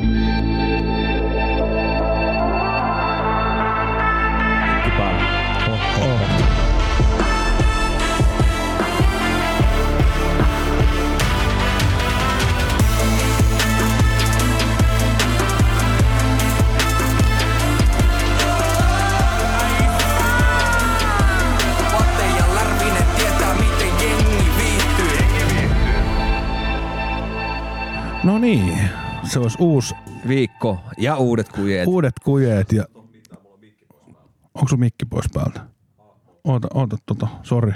Mikki se olisi uusi, Viikko ja uudet kujeet. uudet kujeet ja... Onko sun mikki pois päältä? Oota, oota tota, sori.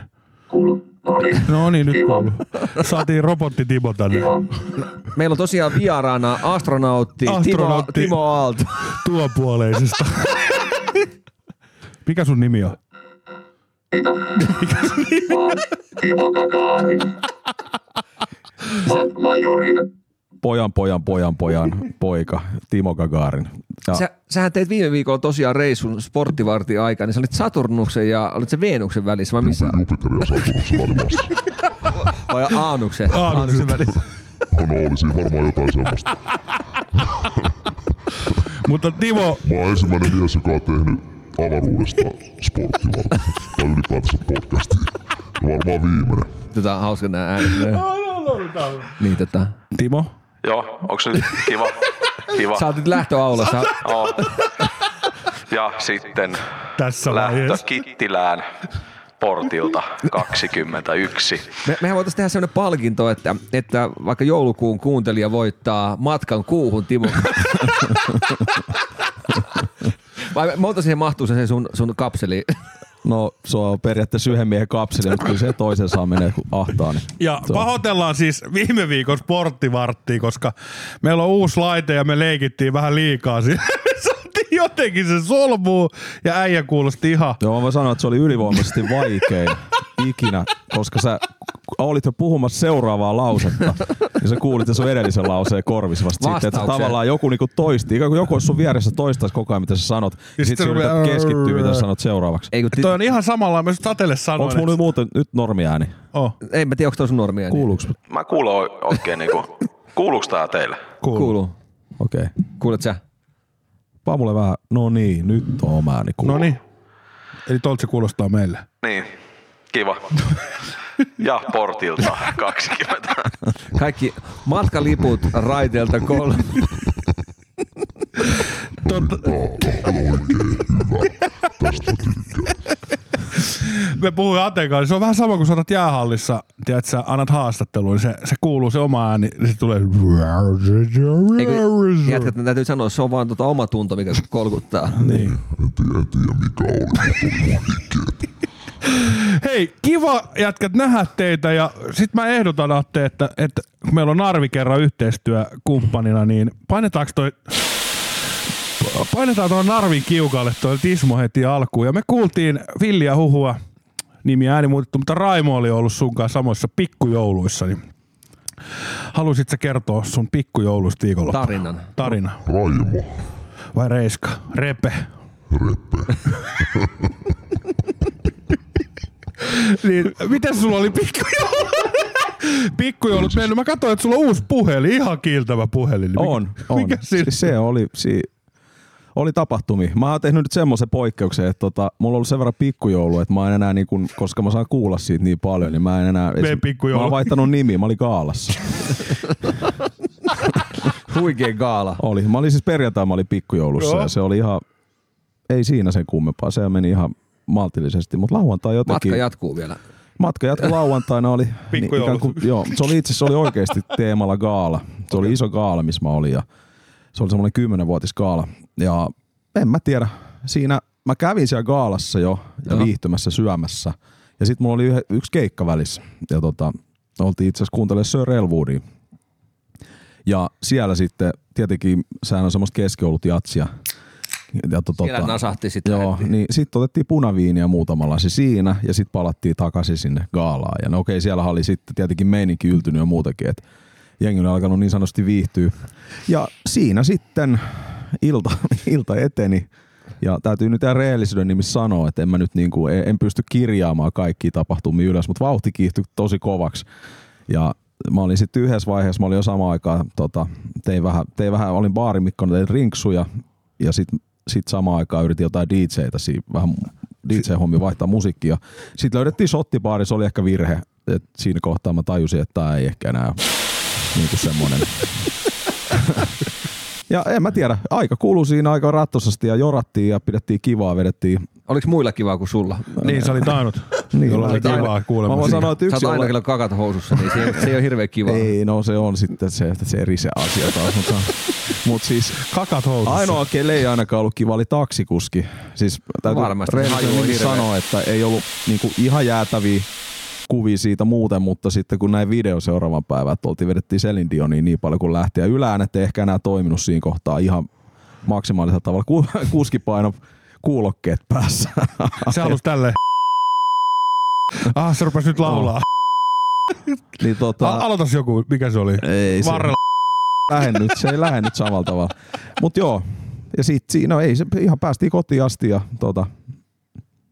No niin, nyt kuuluu. Saatiin robotti Timo tänne. Meillä on tosiaan vieraana astronautti, Astronautti. Timo, Timo Aalto. Tuopuoleisesta. Mikä sun nimi on? Pojan, pojan, pojan, pojan, poika, Timo Gagarin. Ja Sä, sähän teit viime viikolla tosiaan reissun sporttivartin aikaa, niin sä olit Saturnuksen ja olit se Venuksen välissä vai missä? Jupiteria Saturnuksen välimaassa. Vai Aanuksen? Aanuksen välissä. No, no olisi varmaan jotain semmoista. Mutta Timo, Mä oon ensimmäinen mies, joka on tehnyt avaruudesta sporttivartin. Tai ylipäätänsä podcastia. Ja varmaan viimeinen. Tota, hauska nää äänet. Niin tota. Timo, Joo, onks nyt kiva? Kiva. Sä oot nyt lähtöaulassa. Oo. Ja sitten tässä lähtö vaiheessa. Kittilään portilta 21. Me, mehän voitaisiin tehdä sellainen palkinto, että, että vaikka joulukuun kuuntelija voittaa matkan kuuhun Timo. Vai monta siihen mahtuu se sun, sun kapseli? No se on periaatteessa yhden miehen kapseli, mutta kyllä se toisen saa menee kun ahtaa. Niin Ja se on- pahoitellaan siis viime viikon sporttivarttia, koska meillä on uusi laite ja me leikittiin vähän liikaa siinä. Jotenkin se solmuu ja äijä kuulosti ihan... Joo, mä voin sanoa, että se oli ylivoimaisesti vaikein ikinä, koska sä olit jo puhumassa seuraavaa lausetta, ja sä kuulit jo sun edellisen lauseen korvissa vasta sitten, että tavallaan joku niinku toisti, ikään kuin joku olisi sun vieressä toistaisi koko ajan, mitä sä sanot, ja sit sä yrität keskittyä, mitä sä sanot seuraavaksi. Ei, kun ti- Toi on ihan samalla, mä just Satelle sanoin. Onko mun nyt muuten nyt normiääni? Oh, ei mä tiedä, onko toi sun normia. Niin. Kuuluuks? Mä kuulen oikein niinku, kuuluuks tää teille? kuuluu. Kuuluu. Okei. Okay. Kuulet sä? Paa mulle vähän, no niin, nyt on ääni kuuluu. No niin. Eli tolta se kuulostaa meille. Niin, kiva. Ja portilta 20. Kaikki matkaliput raiteelta kolme. Totta, me puhuin Aten kanssa, se on vähän sama kuin sanot jäähallissa, tiedät sä annat haastattelun, niin se, se kuuluu se oma ääni, niin se tulee... Eikö, jätkät, täytyy sanoa, se on vaan tota oma tunto, mikä kolkuttaa. Niin. En tiedä, en tiedä mikä oli, mutta oli. Hei, kiva jätkät nähdä teitä ja sit mä ehdotan Atte, että, että kun meillä on Narvi kerran yhteistyökumppanina, niin painetaanko toi painetaan tuon Narvin kiukalle toi Tismo heti alkuun. Ja me kuultiin Villiä huhua, nimi ääni muutettu, mutta Raimo oli ollut sun kanssa samoissa pikkujouluissa. Niin halusit sä kertoa sun pikkujoulusta viikonloppuna? Tarinan. Tarina. Raimo, Vai Reiska? Repe. Repe. Niin, miten sulla oli pikkujoulut? Pikkujoulut mennyt. Mä katsoin, että sulla on uusi puhelin, ihan kiiltävä puhelin. Niin On, mikä, on. Mikä siinä? Siis se oli, si, oli tapahtumia. Mä oon tehnyt nyt semmoisen poikkeuksen, että tota, mulla on ollut sen verran pikkujoulu, että mä en enää, niin kun, koska mä saan kuulla siitä niin paljon, niin mä en enää... Mene pikkujoulu. Mä oon vaihtanut nimi, mä olin Kaalassa. Huikea gaala. Oli. Mä olin siis perjantai, mä olin pikkujoulussa Joo. ja se oli ihan, ei siinä sen kummempaa, se meni ihan maltillisesti, mutta lauantai jotenkin... Matka jatkuu vielä. Matka jatkui lauantaina oli, niin Pikkujoulut. ikään kuin, joo, se oli itse asiassa oli oikeasti teemalla gaala. Se oli iso gaala, missä mä olin ja se oli semmoinen kymmenenvuotis gaala. Ja en mä tiedä, siinä mä kävin siellä gaalassa jo ja Joo. viihtymässä syömässä. Ja sitten mulla oli yhe, yksi keikka välissä ja tota, oltiin itse asiassa kuuntelemaan Sir Elwoodia. Ja siellä sitten tietenkin, sehän on semmoista keskiolut jatsia. Ja to, Siellä nasahti sitten. Joo, niin sitten otettiin punaviiniä muutama lasi siinä ja sitten palattiin takaisin sinne gaalaan. Ja no okei, siellä oli sitten tietenkin meininki yltynyt ja muutakin, että jengi oli alkanut niin sanotusti viihtyä. Ja siinä sitten ilta, ilta eteni. Ja täytyy nyt ihan rehellisyyden nimissä sanoa, että en mä nyt niinku, en en pysty kirjaamaan kaikkia tapahtumia ylös, mutta vauhti kiihtyi tosi kovaksi. Ja mä olin sitten yhdessä vaiheessa, mä olin jo samaan aikaan, tota, tein, vähän, tein vähän, olin baarimikkona, tein rinksuja ja sitten sit samaan aikaan yritin jotain DJtä vähän DJ-hommi vaihtaa musiikkia. Sitten löydettiin shottibaari, se oli ehkä virhe. Et siinä kohtaa mä tajusin, että tämä ei ehkä enää niin kuin semmoinen. ja en mä tiedä, aika kuului siinä aika rattosasti ja jorattiin ja pidettiin kivaa, vedettiin. Oliko muilla kivaa kuin sulla? Niin, sä olit ainut, Niin, jolla oli mä kivaa Mä kuulemma. voin siinä. sanoa, että Sä yksi oot aina kyllä kakat housussa, niin se, se ei ole hirveän kivaa. Ei, no se on sitten se, se eri se asia taas. mutta, mutta siis Kakat housussa. ainoa, kelle ei ainakaan ollut kiva, oli taksikuski. Siis täytyy Varmasti, rehellisesti sanoa, että ei ollut niinku ihan jäätäviä kuvia siitä muuten, mutta sitten kun näin video seuraavan päivän, että oltiin vedettiin Celine Dioniin niin paljon kuin lähti. Ja yläänet ei ehkä enää toiminut siinä kohtaa ihan maksimaalisella tavalla. Ku- Kuski paino kuulokkeet päässä. Se halusi tälleen. Ah, se rupesi nyt laulaa. niin tota, A- aloitas joku, mikä se oli? ei se, Varrella. lähde nyt, se ei lähde nyt samalla tavalla. Mutta joo, ja sit siinä, no ei se, ihan päästiin kotiin asti ja tota,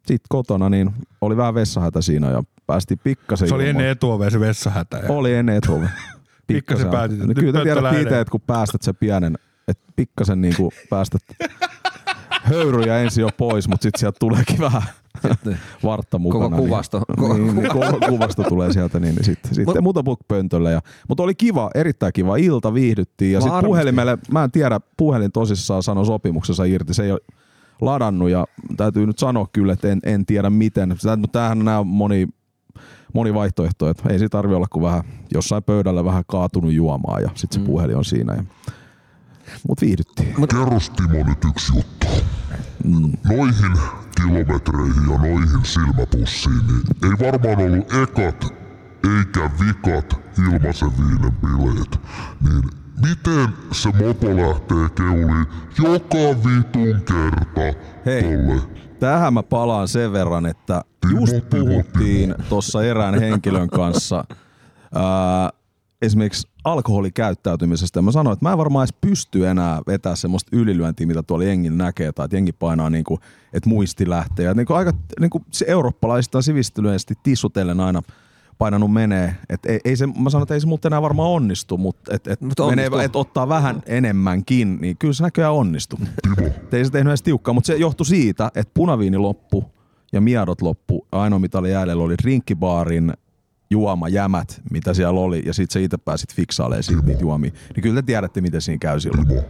sit kotona niin oli vähän vessahätä siinä ja päästiin pikkasen Se oli ilman. ennen etuovea se vessahätä. Ja Oli ennen etuove. Pikkasen päätit, No, nyt kyllä te itse, että kun päästät sen pienen, että pikkasen niinku päästät höyryjä ensin jo pois, mutta sitten sieltä tuleekin vähän vartta mukana. Koko kuvasto. Niin, niin, niin, koko kuvasto tulee sieltä, niin, niin sitten sit, Mut- muuta pöntölle. Ja, mutta oli kiva, erittäin kiva ilta, viihdyttiin. Ja sitten puhelimelle, mä en tiedä, puhelin tosissaan sanoi sopimuksessa irti, se ei ole ladannut ja täytyy nyt sanoa kyllä, että en, en tiedä miten. Tämähän on nämä moni, moni vaihtoehto, että ei se tarvi olla kuin vähän jossain pöydällä vähän kaatunut juomaa ja sitten se Mm. puhelin on siinä. Ja, mutta viihdyttiin. Kerros Timo nyt yksi juttu. Noihin kilometreihin ja noihin silmäpussiin, niin ei varmaan ollut ekat eikä vikat ilmaisen viinen bileet. Niin miten se mopo lähtee keuliin joka vitun kerta Hei. tolle? Tähän mä palaan sen verran, että Timo, just puhuttiin tuossa erään henkilön kanssa ää, esimerkiksi alkoholikäyttäytymisestä. Mä sanoin, että mä en varmaan edes pysty enää vetää semmoista ylilyöntiä, mitä tuolla jengin näkee, tai että jengi painaa, niinku, että muisti lähtee. Ja niinku aika niinku se eurooppalaisista on sivistyneesti tissutellen aina painanut menee. Et ei, ei se, mä sanon, että ei se multa enää varmaan onnistu, mutta et, et, Mut menee, et ottaa vähän enemmänkin, niin kyllä se näköjään onnistuu. Et ei se tehnyt edes tiukkaa, mutta se johtui siitä, että punaviini loppu ja miedot loppu. Ainoa mitä oli jäljellä oli drinkkibaarin juomajämät, mitä siellä oli, ja sitten sä itse pääsit fiksailemaan siitä niitä juomia. Niin kyllä te tiedätte, miten siinä käy silloin. Timo,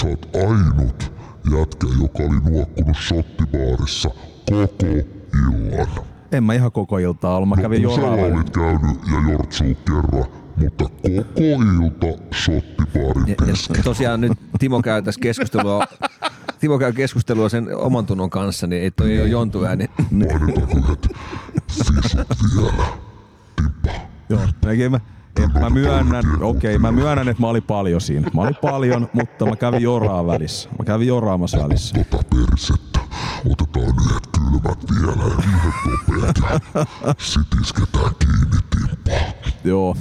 sä oot ainut jätkä, joka oli nuokkunut shottibaarissa koko illan. En mä ihan koko iltaa ollut. Mä kävin no, Usella jorailla. olit käynyt ja jortsuu kerran, mutta koko ilta shottibaarin Ja, ja tosiaan nyt Timo käy tässä keskustelua, Timo käy keskustelua sen oman tunnon kanssa, niin ei toi ole jontu ääni. Mainitaanko yhdet fisut vielä? Joo, eikä mä, en, mä myönnän, okei, okay, mä myönnän, että mä olin paljon siinä. Mä olin paljon, mutta mä kävin joraa välissä. Mä kävin joraamassa välissä. Tota persettä. Otetaan yhdet kylmät vielä ja yhdet nopeat. ja Sit isketään kiinni timppaa. Joo,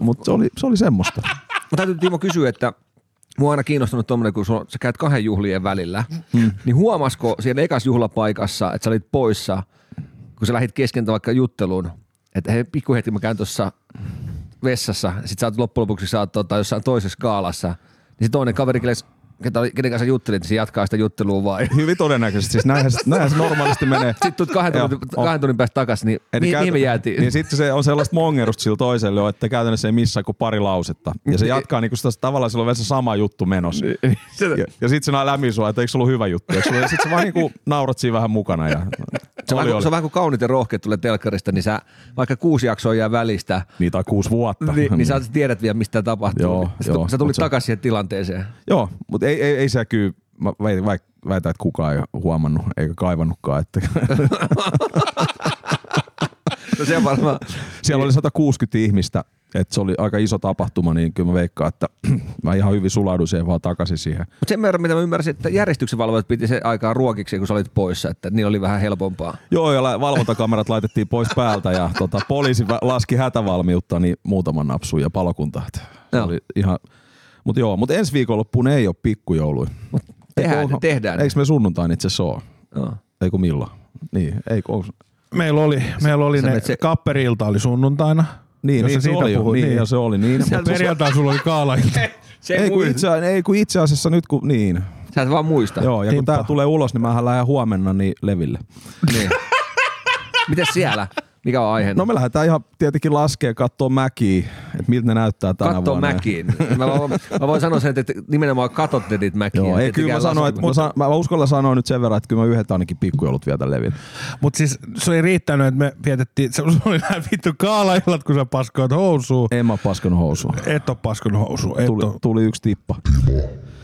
mutta se oli, se oli semmoista. Mä täytyy Timo kysyä, että mua on aina kiinnostunut tommonen, kun sä käyt kahden juhlien välillä, hmm. niin huomasko siellä ekas juhlapaikassa, että sä olit poissa, kun sä lähit kesken vaikka jutteluun, että hei, pikkuhetki mä käyn tuossa vessassa, sit sä oot loppujen lopuksi sä oot tota, jossain toisessa skaalassa, niin se toinen kaveri, ketä kenen kanssa juttelit, niin se jatkaa sitä juttelua vai? Hyvin todennäköisesti. Siis näinhän, se- näinhän se normaalisti menee. Sitten tulet kahden, Joo, tunnin, kahden tunnin päästä takaisin, niin Eli mihin, mihin me käytä- jäätiin? Niin sitten se on sellaista mongerusta sillä toiselle, että käytännössä ei missään kuin pari lausetta. Ja se Niin. jatkaa niinku sitä tavallaan silloin se sama juttu menossa. Ja, ja sitten se näin lämmin sua, että eikö se ollut hyvä juttu. Eikö Ja sitten sä vaan niinku naurat siinä vähän mukana. Ja, Se oli, vähän, oli. se on vähän kuin kaunit ja rohkeat tulee telkkarista, niin sä vaikka kuusi jaksoa jää välistä, Niitä on kuusi vuotta. niin, niin sä tiedät vielä, mistä tämä tapahtuu. Joo, Niin sä, joo. sä tulit se- takaisin siihen tilanteeseen. Joo, mutta ei, ei, ei se kyllä, mä väitän, että kukaan ei huomannut eikä kaivannutkaan. Että No se on varmaan, siellä oli 160 ihmistä, että se oli aika iso tapahtuma, niin kyllä mä veikkaan, että mä ihan hyvin sulauduin siihen vaan takaisin siihen. mutta sen verran, mitä mä ymmärsin, että järjestyksenvalvojat piti se aikaa ruokiksi, kun sä olit poissa, että niillä oli vähän helpompaa. Joo, ja valvontakamerat laitettiin pois päältä ja tota, poliisi laski hätävalmiutta niin muutaman napsun ja palokunta. Se oli ihan, mutta joo, mutta ensi viikonloppuun ei ole pikkujouluja. Tehdään, Eikö- tehdään. Eikö me sunnuntain itse asiassa ole? Joo. Eikö milloin? Niin, eikö? Meillä oli, meillä oli ne, se- kapperiilta oli sunnuntaina. Niin, niin siitä oli, puhuit, niin, niin. ja se oli niin. Perjantai sulla oli kaalailta. Se ei, kun itse, ei kun itse asiassa nyt kun, niin. Sä et vaan muista. Joo, ja kun Niinpä. tää tulee ulos, niin mähän lähden huomenna niin leville. Niin. Mites siellä? Mikä on aihe? No me lähdetään ihan tietenkin laskee katsoa mäkiä, että miltä ne näyttää tänä Kattoo vuonna. mäkiin. Mä, voin- mä, voin sanoa sen, että nimenomaan katotte niitä mäkiä. Joo, ei kyllä mä sanoin, että mä, san, mä uskallan sanoa nyt sen verran, että kyllä mä yhdet ainakin pikkujoulut vietän leville. Mutta siis se ei riittänyt, että me vietettiin, se oli nämä vittu kaalaillat, kun sä paskoit housuun. En mä paskanut housua. Et oo paskonut housuun. Et Tuli, tuli yksi tippa.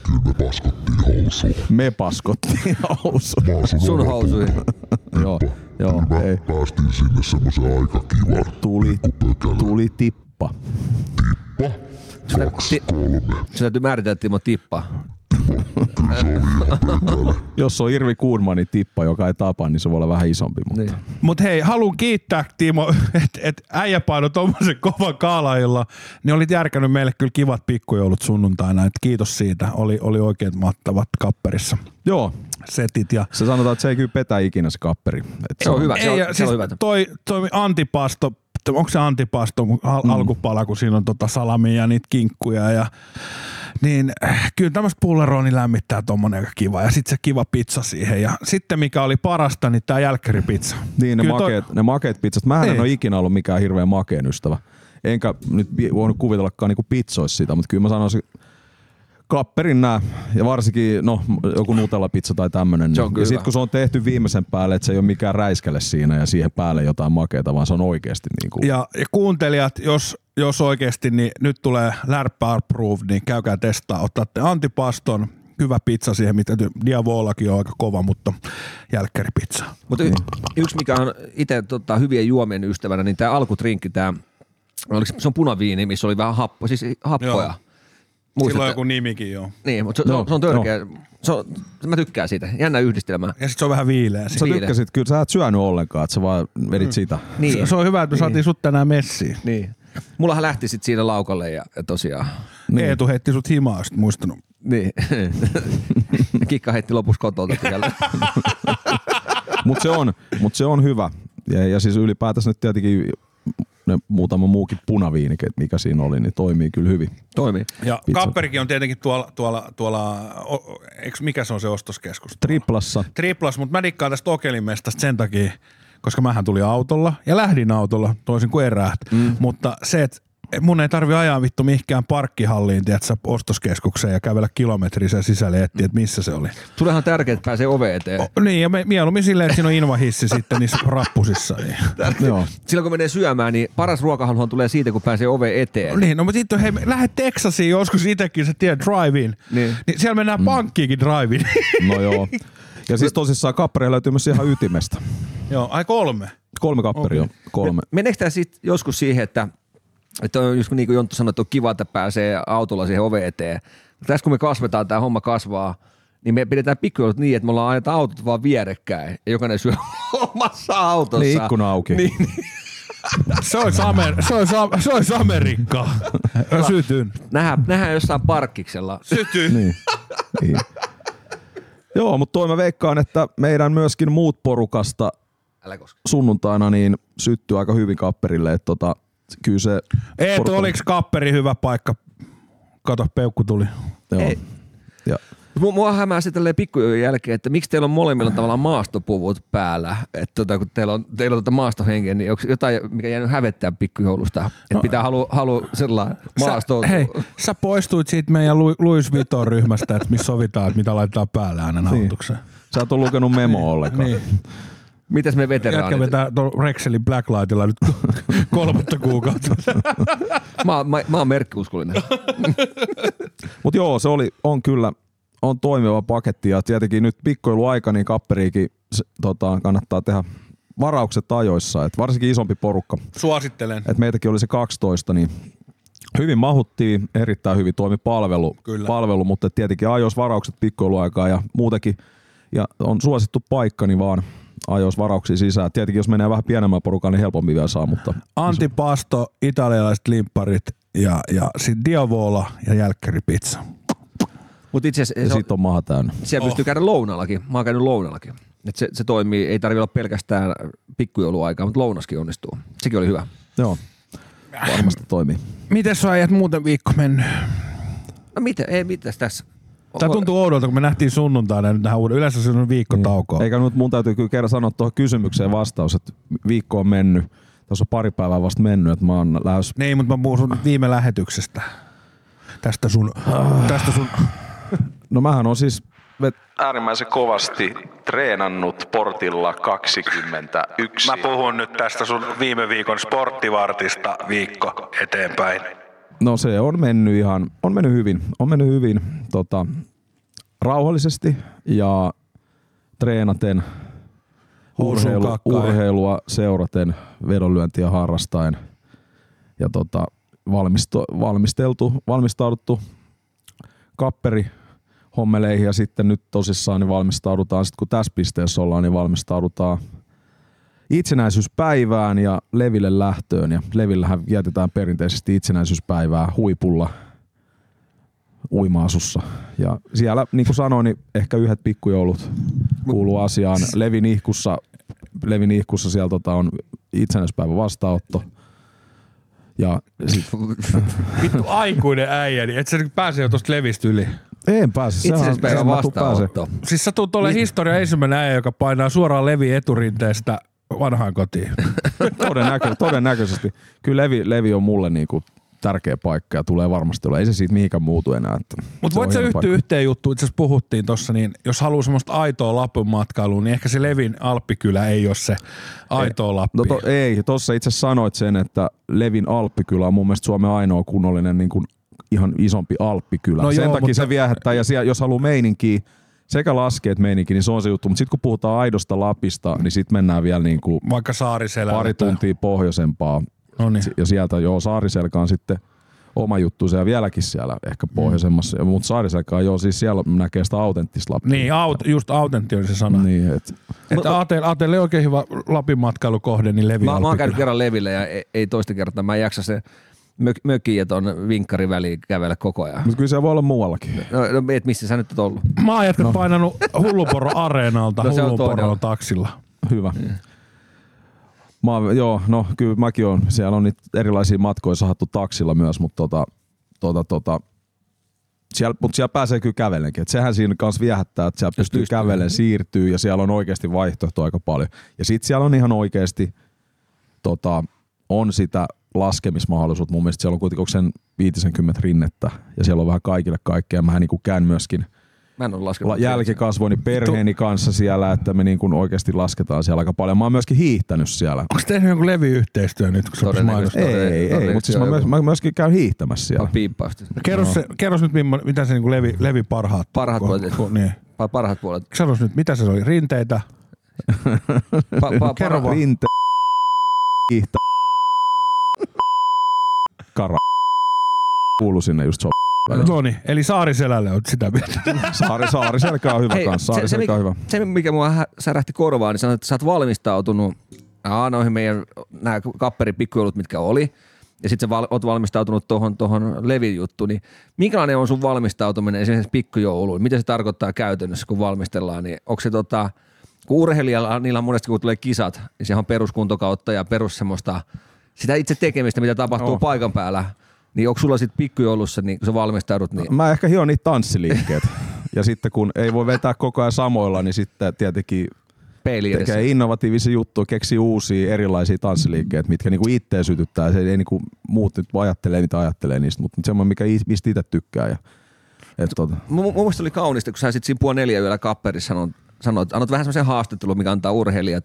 Kyllä me paskottiin housuun. Me paskottiin housu. Mä asun Sun housuihin. joo, joo, Kyllä ei. me päästiin sinne semmoisen aika kivan Tuli, tuli tippa. Tippa, kaksi, kolme. Se täytyy määritellä Timo tippa. Jos on Irvi Kuurmanin tippa, joka ei tapa, niin se voi olla vähän isompi. Mutta. Niin. Mut hei, haluan kiittää Timo, että et äijä paino tommosen kovan kaalailla, niin olit järkännyt meille kyllä kivat pikkujoulut sunnuntaina. Et kiitos siitä, oli, oli oikein mattavat kapperissa Joo, setit. Ja se sanotaan, että se ei kyllä petä ikinä se kapperi. Et Se on hyvä. Se on, Ei, ja se siis on hyvä. toi, toi antipasto, onko se antipasto al- mm. alkupala, kun siinä on tota salamia ja niitä kinkkuja ja niin äh, kyllä tämmöistä pulleroa niin lämmittää tommonen aika kiva. Ja sitten se kiva pizza siihen. Ja sitten mikä oli parasta, niin tää jälkkäripizza. Niin, ne, Kyllä toi- makeet, ne makeet pizzat. Mä en Niin. ole ikinä ollut mikään hirveän makeen ystävä. Enkä nyt voinut kuvitellakaan niinku pizzoissa sitä, mutta kyllä mä sanoisin kapperin nää, ja varsinkin no, joku Nutella-pizza tai tämmönen. Se niin- on ja sit hyvä. kun se on tehty viimeisen päälle, että se ei ole mikään räiskäle siinä ja siihen päälle jotain makeeta, vaan se on oikeasti niinku, Ja, ja kuuntelijat, jos, jos oikeasti, niin nyt tulee Lärppä Approved, niin käykää testaa. Otatte antipaston, hyvä pizza siihen, mitä Diavolakin on aika kova, mutta jälkkäripizza. Mutta y- yksi, mikä on itse tota, hyvien juomien ystävänä, niin tämä alkutrinkki, tämä, oliko se, se on punaviini, missä oli vähän happo, siis happoja. Joo. Muistatte? Sillä on joku nimikin joo. Niin, mutta se, Joo, se, on törkeä. Se on, mä tykkään siitä. Jännä yhdistelmä. Ja sitten se on vähän viileä. Sä siinä. viile. tykkäsit, kyllä sä et syönyt ollenkaan, että sä vaan vedit sitä. Niin. Se on hyvä, että me saatiin sut tänään messiin. niin. Mullahan lähti sitten siinä laukalle ja, ja tosiaan. Niin. Eetu heitti sut himaa, sit muistanut. Niin. Kikka heitti lopussa kotolta. Mutta se, on, mut se on hyvä. Ja, ja siis ylipäätänsä nyt tietenkin ne muutama muukin punaviinike, mikä siinä oli, niin toimii kyllä hyvin. Toimii. Ja Pizza. Kapperikin on tietenkin tuolla, tuolla, tuolla o, eiks, mikä se on se ostoskeskus? Triplassa. Triplas, mutta mä dikkaan tästä Okelimestasta sen takia, koska mähän tuli autolla ja lähdin autolla toisin kuin eräät. Mm. Mutta se, että mun ei tarvi ajaa vittu mihinkään parkkihalliin, tiedätkö, ostoskeskukseen ja kävellä kilometrin sen sisälle ja etsiä, että missä se oli. Sullehan on tärkeää, että pääsee ove eteen. O, niin, ja me, mieluummin silleen, että siinä on invahissi sitten niissä rappusissa. Niin. Joo. Silloin kun menee syömään, niin paras ruokahaluhan tulee siitä, kun pääsee ove eteen. Niin, no mutta sitten hei, lähde Texasiin joskus itsekin, sä tiedät, drive-in. Niin. niin siellä mennään mm. pankkiinkin drive-in. No joo. Ja siis tosissaan kapperi löytyy myös ihan ytimestä. Joo, ai kolme. Kolme kapperia on. Kolme. Meneekö tämä sitten joskus siihen, että, että on just niin kuin Jonttu sanoi, että on kiva, että pääsee autolla siihen ove eteen. Tässä kun me kasvetaan, tämä homma kasvaa, niin me pidetään pikkujoulut niin, että me ollaan aina autot vaan vierekkäin ja jokainen syö omassa autossa. Niin ikkuna auki. Niin, Se olisi, Amer- se olisi, se olisi Amerikkaa. Sytyn. nähdään, nähdään jossain parkkiksella. Sytyn. Niin. niin. Joo, mutta toi mä veikkaan, että meidän myöskin muut porukasta sunnuntaina niin syttyy aika hyvin kapperille. Että tota, kyllä se... Eetu, porukka- oliko kapperi hyvä paikka? Kato, peukku tuli. Joo. Ei. Ja, Mua, mua hämää tälleen pikkujojen jälkeen, että miksi teillä on molemmilla tavallaan maastopuvut päällä. Että tota, kun teillä on, teillä on tota maastohenkeä, niin onko jotain, mikä jäänyt hävettää pikkujoulusta? Että no, pitää halua, halua sellainen maasto. Sä, hei, sä poistuit siitä meidän Lu- Louis Vuitton ryhmästä, että missä sovitaan, että mitä laitetaan päälle aina nauhoitukseen. sä et ole lukenut memoa ollenkaan. Niin. Mitäs me Jätkä veteraanit? vetää tuon Rexelin Blacklightilla nyt kolmatta kuukautta. Mä, mä, mä oon merkkiuskollinen. Mutta joo, se oli, on kyllä on toimiva paketti ja tietenkin nyt pikkuiluaika, niin kapperiikin tota, kannattaa tehdä varaukset ajoissa, et varsinkin isompi porukka. Suosittelen. Et meitäkin oli se 12, niin hyvin mahuttiin, erittäin hyvin toimi palvelu, Kyllä. palvelu mutta tietenkin ajois varaukset pikkuiluaikaa ja muutenkin. Ja on suosittu paikka, niin vaan ajois varauksia sisään. Tietenkin jos menee vähän pienemmän porukan, niin helpommin vielä saa, mutta Antipasto, italialaiset limpparit ja, ja sitten Diavola ja jälkkäripizza. Mutta itse ja asiassa se, sit on maha täynnä. siellä Oh. pystyy käydä lounallakin. Mä oon käynyt lounallakin. Et se, se toimii, ei tarvitse olla pelkästään pikkujouluaikaa, mutta lounaskin onnistuu. Sekin oli hyvä. Joo. varmasti toimii. Miten sä ajat muuten viikko mennyt? No mitä, ei mitäs tässä. Tää tuntuu oudolta, kun me nähtiin sunnuntaina nyt tähän uuden. Yleensä se on viikko taukoa. Eikä nyt mun täytyy kyllä kerran sanoa tuohon kysymykseen vastaus, että viikko on mennyt. Tässä on pari päivää vasta mennyt, että mä oon lähes Niin, mutta mä puhun sun viime lähetyksestä. Tästä sun, tästä sun No mähän on siis, vet, Äärimmäisen kovasti treenannut portilla 21. Mä puhun nyt tästä sun viime viikon sporttivartista viikko eteenpäin. No se on mennyt ihan, on mennyt hyvin, on mennyt hyvin tota, rauhallisesti ja treenaten, urheilu, urheilua seuraten, vedonlyöntiä harrastaen ja tota, valmisto, valmisteltu, valmistauduttu kapperi hommeleihin ja sitten nyt tosissaan niin valmistaudutaan, sit kun tässä pisteessä ollaan, niin valmistaudutaan itsenäisyyspäivään ja Leville lähtöön. Ja Levillähän vietetään perinteisesti itsenäisyyspäivää huipulla uimaasussa. Ja siellä, niin kuin sanoin, niin ehkä yhdet pikkujoulut kuuluu asiaan. Levin ihkussa, Levin ihkussa siellä tota on itsenäisyyspäivän vastaanotto. Ja sit, Vittu aikuinen äijä, niin et sä nyt pääse jo tosta levistä yli. en pääse. Itsenäispäivän pääse. vastaanotto. Siis sä tulet olemaan historian ensimmäinen äijä, joka painaa suoraan levi eturinteestä vanhaan kotiin. Todennäkö, todennäköisesti. Kyllä Levi, Levi on mulle niinku tärkeä paikka ja tulee varmasti olla. Ei se siitä mihinkään muutu enää. Mutta se voit sä hieno yhtyä yhteen juttuun, itse asiassa puhuttiin tossa, niin jos haluaa semmoista aitoa Lapin matkailua, niin ehkä se Levin Alppikylä ei ole se aitoa Lappi. No to, ei, tuossa itse sanoit sen, että Levin Alppikylä on mun mielestä Suomen ainoa kunnollinen niin kuin ihan isompi Alppikylä. No Sen joo, takia mutta- se viehättää ja siellä, jos haluaa meininkiä, sekä laskee että meininki, niin se on se juttu. Mutta sitten kun puhutaan aidosta Lapista, niin sitten mennään vielä niin kuin Vaikka pari tuntia pohjoisempaa. No niin. Ja sieltä joo, Saariselkä on sitten oma juttu ja vieläkin siellä ehkä pohjoisemmassa. Mm. Mutta Saariselkä on joo, siis siellä näkee sitä autenttista Lappia. Niin, aut, just autentti oli se sana. Niin. Et, Että Aate, Aate oli oikein hyvä Lapin matkailukohde, niin Levi Mä, mä oon käynyt kerran Leville ja ei, ei toista kertaa. Mä en jaksa se mök, mökin ja ton vinkkarin väliin kävellä koko ajan. mutta kyllä se voi olla muuallakin. No, no et missä sä nyt oot ollut? Mä oon jätkä no. painanut Hulluporo areenalta No toinen. taksilla. Hyvä. Mä, oon- joo, no kyllä mäkin on, siellä on niitä erilaisia matkoja sahattu taksilla myös, mutta tota, tota, tota, siellä, mutta siellä pääsee kyllä kävelenkin. Et sehän siinä kanssa viehättää, että siellä pystyy pystyy, kävelen, siirtyy ja siellä on oikeasti vaihtoehto aika paljon. Ja sitten siellä on ihan oikeasti tota, on sitä laskemismahdollisuutta. Mun mielestä siellä on kuitenkin onko sen 50 rinnettä ja siellä on vähän kaikille kaikkea. Mä niin käyn myöskin Mä en ole jälkikasvoini perheeni kanssa siellä, että me niin kuin oikeasti lasketaan siellä aika paljon. Mä oon myöskin hiihtänyt siellä. Onko tehnyt jonkun Levy-yhteistyö nyt, kun Todennäköisesti. Ei, ei, ei, mutta siis myös, joku- mä myöskin käyn hiihtämässä siellä. Piippausta. Kerro, se, kerros nyt, mimmo, mitä se niin Levi, Levi parhaat. Parhaat ko- puolet. ko- niin. Pa- Parhaat puolet. Kerros nyt, mitä se oli? Rinteitä? Pa- pa- Kerro vaan. Rinte, hiihtä, kara, kuulu sinne just so. No niin, eli Saariselälle on sitä mieltä. Saari, Saariselkä on hyvä Hei, kanssa. se, se, Saariselkä on mikä, hyvä. se, mikä mua särähti korvaan, niin sanoit, että sä oot valmistautunut aa, noihin meidän nämä kapperin pikkujoulut, mitkä oli, ja sitten sä val, oot valmistautunut tuohon tohon Levin juttuun, niin minkälainen on sun valmistautuminen esimerkiksi pikkujouluun? Mitä se tarkoittaa käytännössä, kun valmistellaan? Niin onko se tota, kun urheilijalla, niillä on monesti kun tulee kisat, niin se on peruskuntokautta ja perus semmoista, sitä itse tekemistä, mitä tapahtuu Joo. paikan päällä, niin onko sulla sitten pikkujoulussa, niin kun sä valmistaudut, niin Mä ehkä hion niitä tanssiliikkeet. ja sitten kun ei voi vetää koko ajan samoilla, niin sitten tietenkin peili edessä. tekee innovatiivisia juttuja, keksii uusia erilaisia tanssiliikkeitä, mitkä niinku itteen sytyttää. Se ei niinku muut nyt ajattelee, mitä ajattelee niistä, mutta semmoinen, mikä mistä itse tykkää. Ja, et tota, Mun, mun mielestä oli kaunista, kun sä sit siinä puoli neljä yöllä kapperissa sanoit, sanoit, annat vähän semmoisen haastattelun, mikä antaa urheilijat,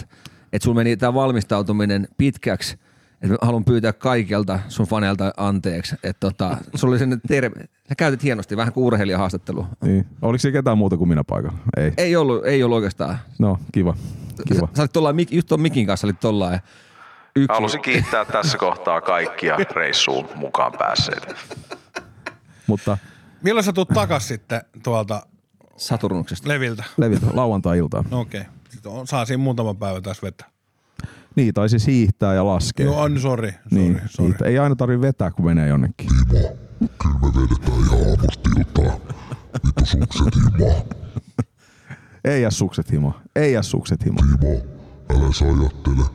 että sulla meni tämä valmistautuminen pitkäksi, että haluan pyytää kaikilta sun faneilta anteeksi, että tota, sulla oli sen terve, sä käytit hienosti, vähän kuin urheilijahaastattelu. niin. Oliko siellä ketään muuta kuin minä paikalla? Ei. Ei ollut, ei ollut oikeastaan. No, kiva. Sä, Kiva. sä olit tollain, Mik- just tuon Mikin kanssa olit tollain. Yksi. Halusin kiittää tässä kohtaa kaikkia reissuun mukaan päässeitä. Mutta Milloin sä tuut takas sitten tuolta Saturnuksesta. Leviltä? levit lauantai-iltaan. No okei. Okay. Sitten on, saa siinä muutama päivä taas vetää. Niin, tai siis hiihtää ja laskee. Joo, on, sori. Sori, niin. Ei aina tarvi vetää, kun menee jonnekin. Timo, kyllä me vedetään ihan aamusta iltaan. Vittu sukset himaa. Ei jää sukset himo. Ei jää sukset himo. Timo, älä sä ajattele.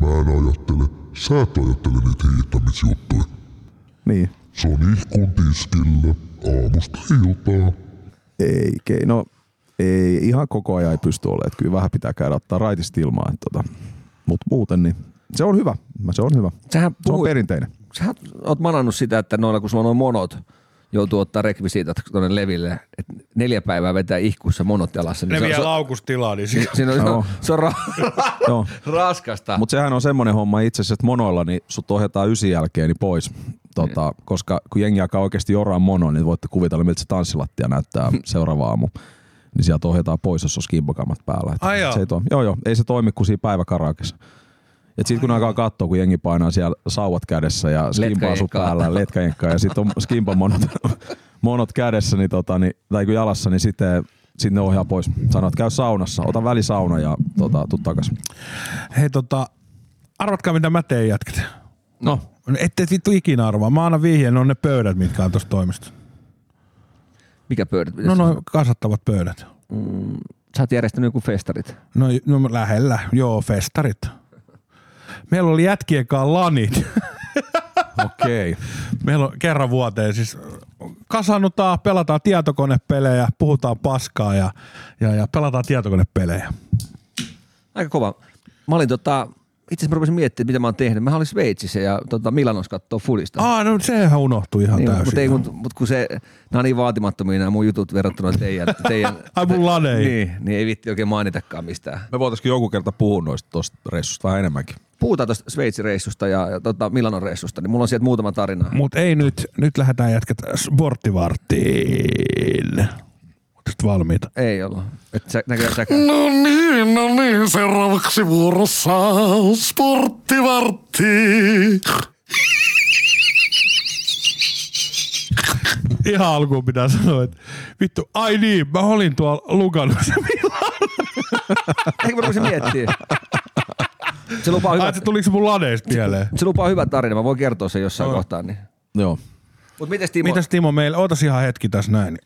Mä en ajattele. sä et ajattele niitä hiihtämisjuttuja. Niin. Se on ihkun tiskillä aamusta iltaa. Ei, kei, no ei, ihan koko ajan ei pysty olemaan. Että Kyllä vähän pitää käydä ottaa raitista ilmaa. Että Tota, Mutta muuten niin se on hyvä. Se on hyvä. Sähän, Se on puhuit, perinteinen. sähän oot manannut sitä, että noilla kun sulla on nuo monot, joutuu ottaa rekvisiitat tuonne leville, että neljä päivää vetää ihkussa monot jalassa. Niin Ne se, vie se, laukustilaa, niin se, si- siinä on, Joo. se on ra- Joo. raskasta. Mutta sehän on semmoinen homma itse asiassa, että monoilla niin sut ohjataan ysin jälkeen niin pois. Tota, koska kun jengi alkaa oikeasti joraa mono, niin voitte kuvitella, miltä se tanssilattia näyttää seuraava aamu. Niin sieltä ohjataan pois, jos on skimbokamat päällä. Et Ai joo. se ei toimi. Joo, joo, ei se toimi kuin siinä päiväkarakessa. Et sit kun alkaa katsoa, kun jengi painaa siellä sauvat kädessä ja skimpa asuu Letkajenkkaa. päällä, letkajenkkaa ja sitten on skimpan monot, monot kädessä niin tota, niin, tai kun jalassa, niin sitten sit ne ohjaa pois. Sanoo, että käy saunassa, ota välisauna ja tota, tuu takas. Hei tota, arvatkaa mitä mä teen jätkät. No, Ette vittu ikinä arvaa. Mä annan vihjeen, ne on ne pöydät, mitkä on tuossa toimistossa. Mikä pöydät? No noin kasattavat pöydät. Sä oot järjestänyt joku festarit. No, no lähellä, joo, festarit. Meillä oli jätkien kanssa lanit. okei. Okay. Meillä on kerran vuoteen siis kasannutaan, pelataan tietokonepelejä, puhutaan paskaa ja, ja, ja pelataan tietokonepelejä. Aika kova. Mä olin tota, itse asiassa mä rupesin miettimään, mitä mä oon tehnyt. Mä olin Sveitsissä ja tota, Milanos kattoo Fulista. Aa, no sehän unohtui ihan Niin, täysin. mutta, ei, mut, mut kun se, nämä on niin vaatimattomia nämä mun jutut verrattuna teidän, teidän Ai mun laneihin. niin, niin, ei vitti oikein mainitakaan mistään. Me voitaisiin joku kerta puhua noista tosta reissusta vähän enemmänkin. Puhutaan tuosta Sveitsin reissusta ja, ja tota Milanon reissusta, niin mulla on sieltä muutama tarina. Mut ei nyt, nyt lähdetään jätkät sporttivarttiin. Ootteko valmiita? Ei ollut. Et sä, näköjään säkään. No niin, no niin, seuraavaksi vuorossa sporttivartti. Ihan alkuun pitää sanoa, että vittu, ai niin, mä olin tuolla Luganossa. Eikö mä rupesin miettimään? Se lupaa Ai, hyvä, että tuliko se mun ladeista mieleen? se lupaa hyvä tarina, mä voin kertoa sen jossain Joo. kohtaa. Niin. Joo. Mut mites Timo? Mitäs Timo meillä? Ootas ihan hetki tässä näin.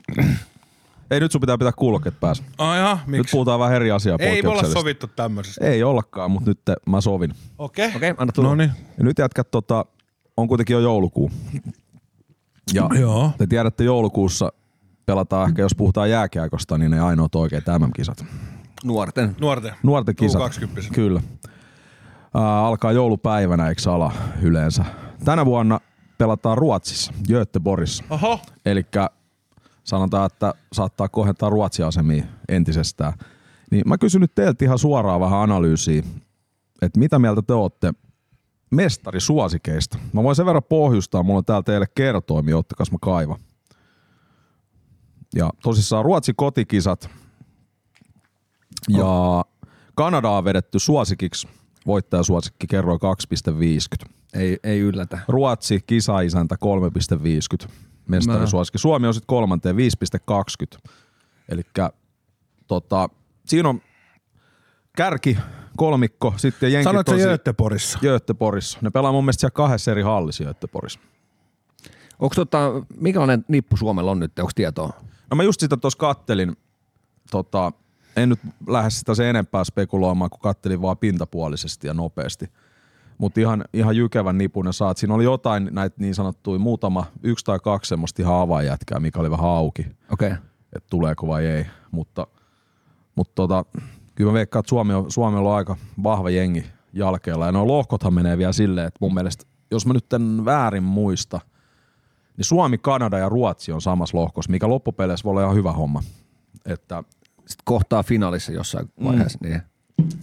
Ei nyt sun pitää pitää kuulokkeet päässä. Ai jaha, Nyt miksi? puhutaan vähän eri asiaa Ei me olla sovittu tämmöisestä. Ei ollakaan, mutta nyt te, mä sovin. Okei. Okei, okay, anna tulla. No niin. Ja nyt jätkät, tota, on kuitenkin jo joulukuu. Ja Joo. te tiedätte joulukuussa pelataan ehkä, jos puhutaan jääkiekosta, niin ne ainoat oikeat MM-kisat. Nuorten. Nuorten. Nuorten kisat. U20. Kyllä. Ää, alkaa joulupäivänä, eikö ala yleensä. Tänä vuonna pelataan Ruotsissa, Göteborgissa. Oho. Eli sanotaan, että saattaa kohentaa Ruotsin asemia entisestään. Niin mä kysyn nyt teiltä ihan suoraan vähän analyysiä, että mitä mieltä te olette mestarisuosikeista? Mä voin sen verran pohjustaa, mulla on täällä teille kertoimia, ottakas mä kaiva. Ja tosissaan Ruotsin kotikisat ja Kanada on vedetty suosikiksi, voittajasuosikki kerroin 2,50. Ei, ei yllätä. Ruotsi kisaisäntä 3,50 mestarisuosikki. Suomi on sitten kolmanteen 5,20. Eli tota, siinä on kärki, kolmikko, sitten jenki Sanoit tosi... Göteborgissa? Göteborgissa. Ne pelaa mun mielestä siellä kahdessa eri hallissa Göteborgissa. Onko tota, minkälainen nippu Suomella on nyt, onko tietoa? No mä just sitä tuossa kattelin, tota, en nyt lähde sitä sen enempää spekuloimaan, kun kattelin vaan pintapuolisesti ja nopeasti. Mutta ihan, ihan jykevän nipun ne saat. Siinä oli jotain näitä niin sanottuja muutama, yksi tai kaksi semmoista ihan avainjätkää, mikä oli vähän auki, Okei. Okay. että tuleeko vai ei. Mutta, mutta tota, kyllä mä veikkaan, että Suomi on, Suomella on aika vahva jengi jalkeella. Ja nuo lohkothan menee vielä silleen, että mun mielestä, jos mä nyt en väärin muista, niin Suomi, Kanada ja Ruotsi on samassa lohkossa, mikä loppupeleissä voi olla ihan hyvä homma. Että Sitten kohtaa finaalissa jossain vaiheessa. Mm. Niin.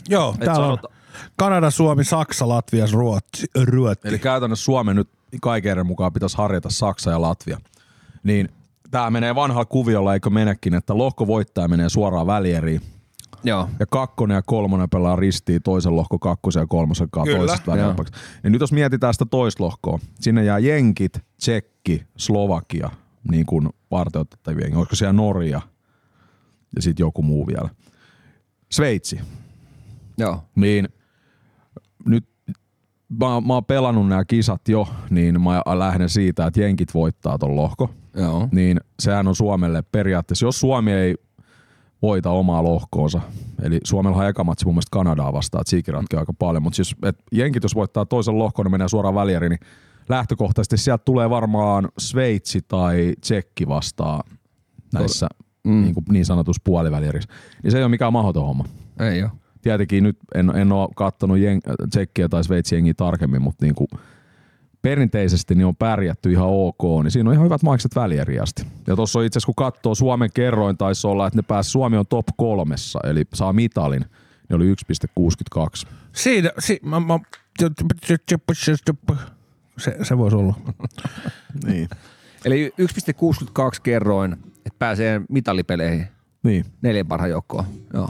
Joo, täällä on sanota- Kanada, Suomi, Saksa, Latvia, Ruotsi. Ruotti. Eli käytännössä Suomen nyt kaiken mukaan pitäisi harjata Saksa ja Latvia. Niin tämä menee vanhalla kuviolla, eikö menekin, että lohkovoittaja menee suoraan välieriin. Joo. Ja kakkonen ja kolmonen pelaa ristiin toisen lohko kakkosen ja kolmosen kanssa toisesta väliapaksi. Ja nyt jos mietitään sitä toislohkoa, sinne jää Jenkit, Tsekki, Slovakia, niin kuin varteutettavia jengi. Olisiko siellä Norja ja sitten joku muu vielä. Sveitsi, Joo. niin nyt mä, mä oon pelannut nämä kisat jo, niin mä lähden siitä, että jenkit voittaa ton lohko. Joo. Niin sehän on Suomelle periaatteessa, jos Suomi ei voita omaa lohkoonsa. Eli Suomella on eka matsi mun mielestä Kanadaa vastaan, että siikin ratkeaa aika paljon. Mutta siis, et jenkit jos voittaa toisen lohkoon, ne menee suoraan välieriin, niin lähtökohtaisesti sieltä tulee varmaan Sveitsi tai Tsekki vastaan näissä mm. niin, kuin niin sanotussa puolivälierissä. Niin se ei ole mikään mahdoton homma. Ei ole. Tietenkin nyt en, en ole katsonut jeng- Tsekkiä tai Sveitsi jengiä tarkemmin, mutta niin kuin perinteisesti niin on pärjätty ihan ok, niin siinä on ihan hyvät maikset välieriin asti. Ja tuossa on itse asiassa, kun katsoo Suomen kerroin, taisi olla, että ne pääsi, Suomi on top kolmessa, eli saa mitalin, niin oli 1,62. Siitä, si, mä, mä, se, se voisi olla. Niin. Eli 1,62 kerroin, että pääsee mitalipeleihin Niin. neljän parhaan joukkoon. Joo.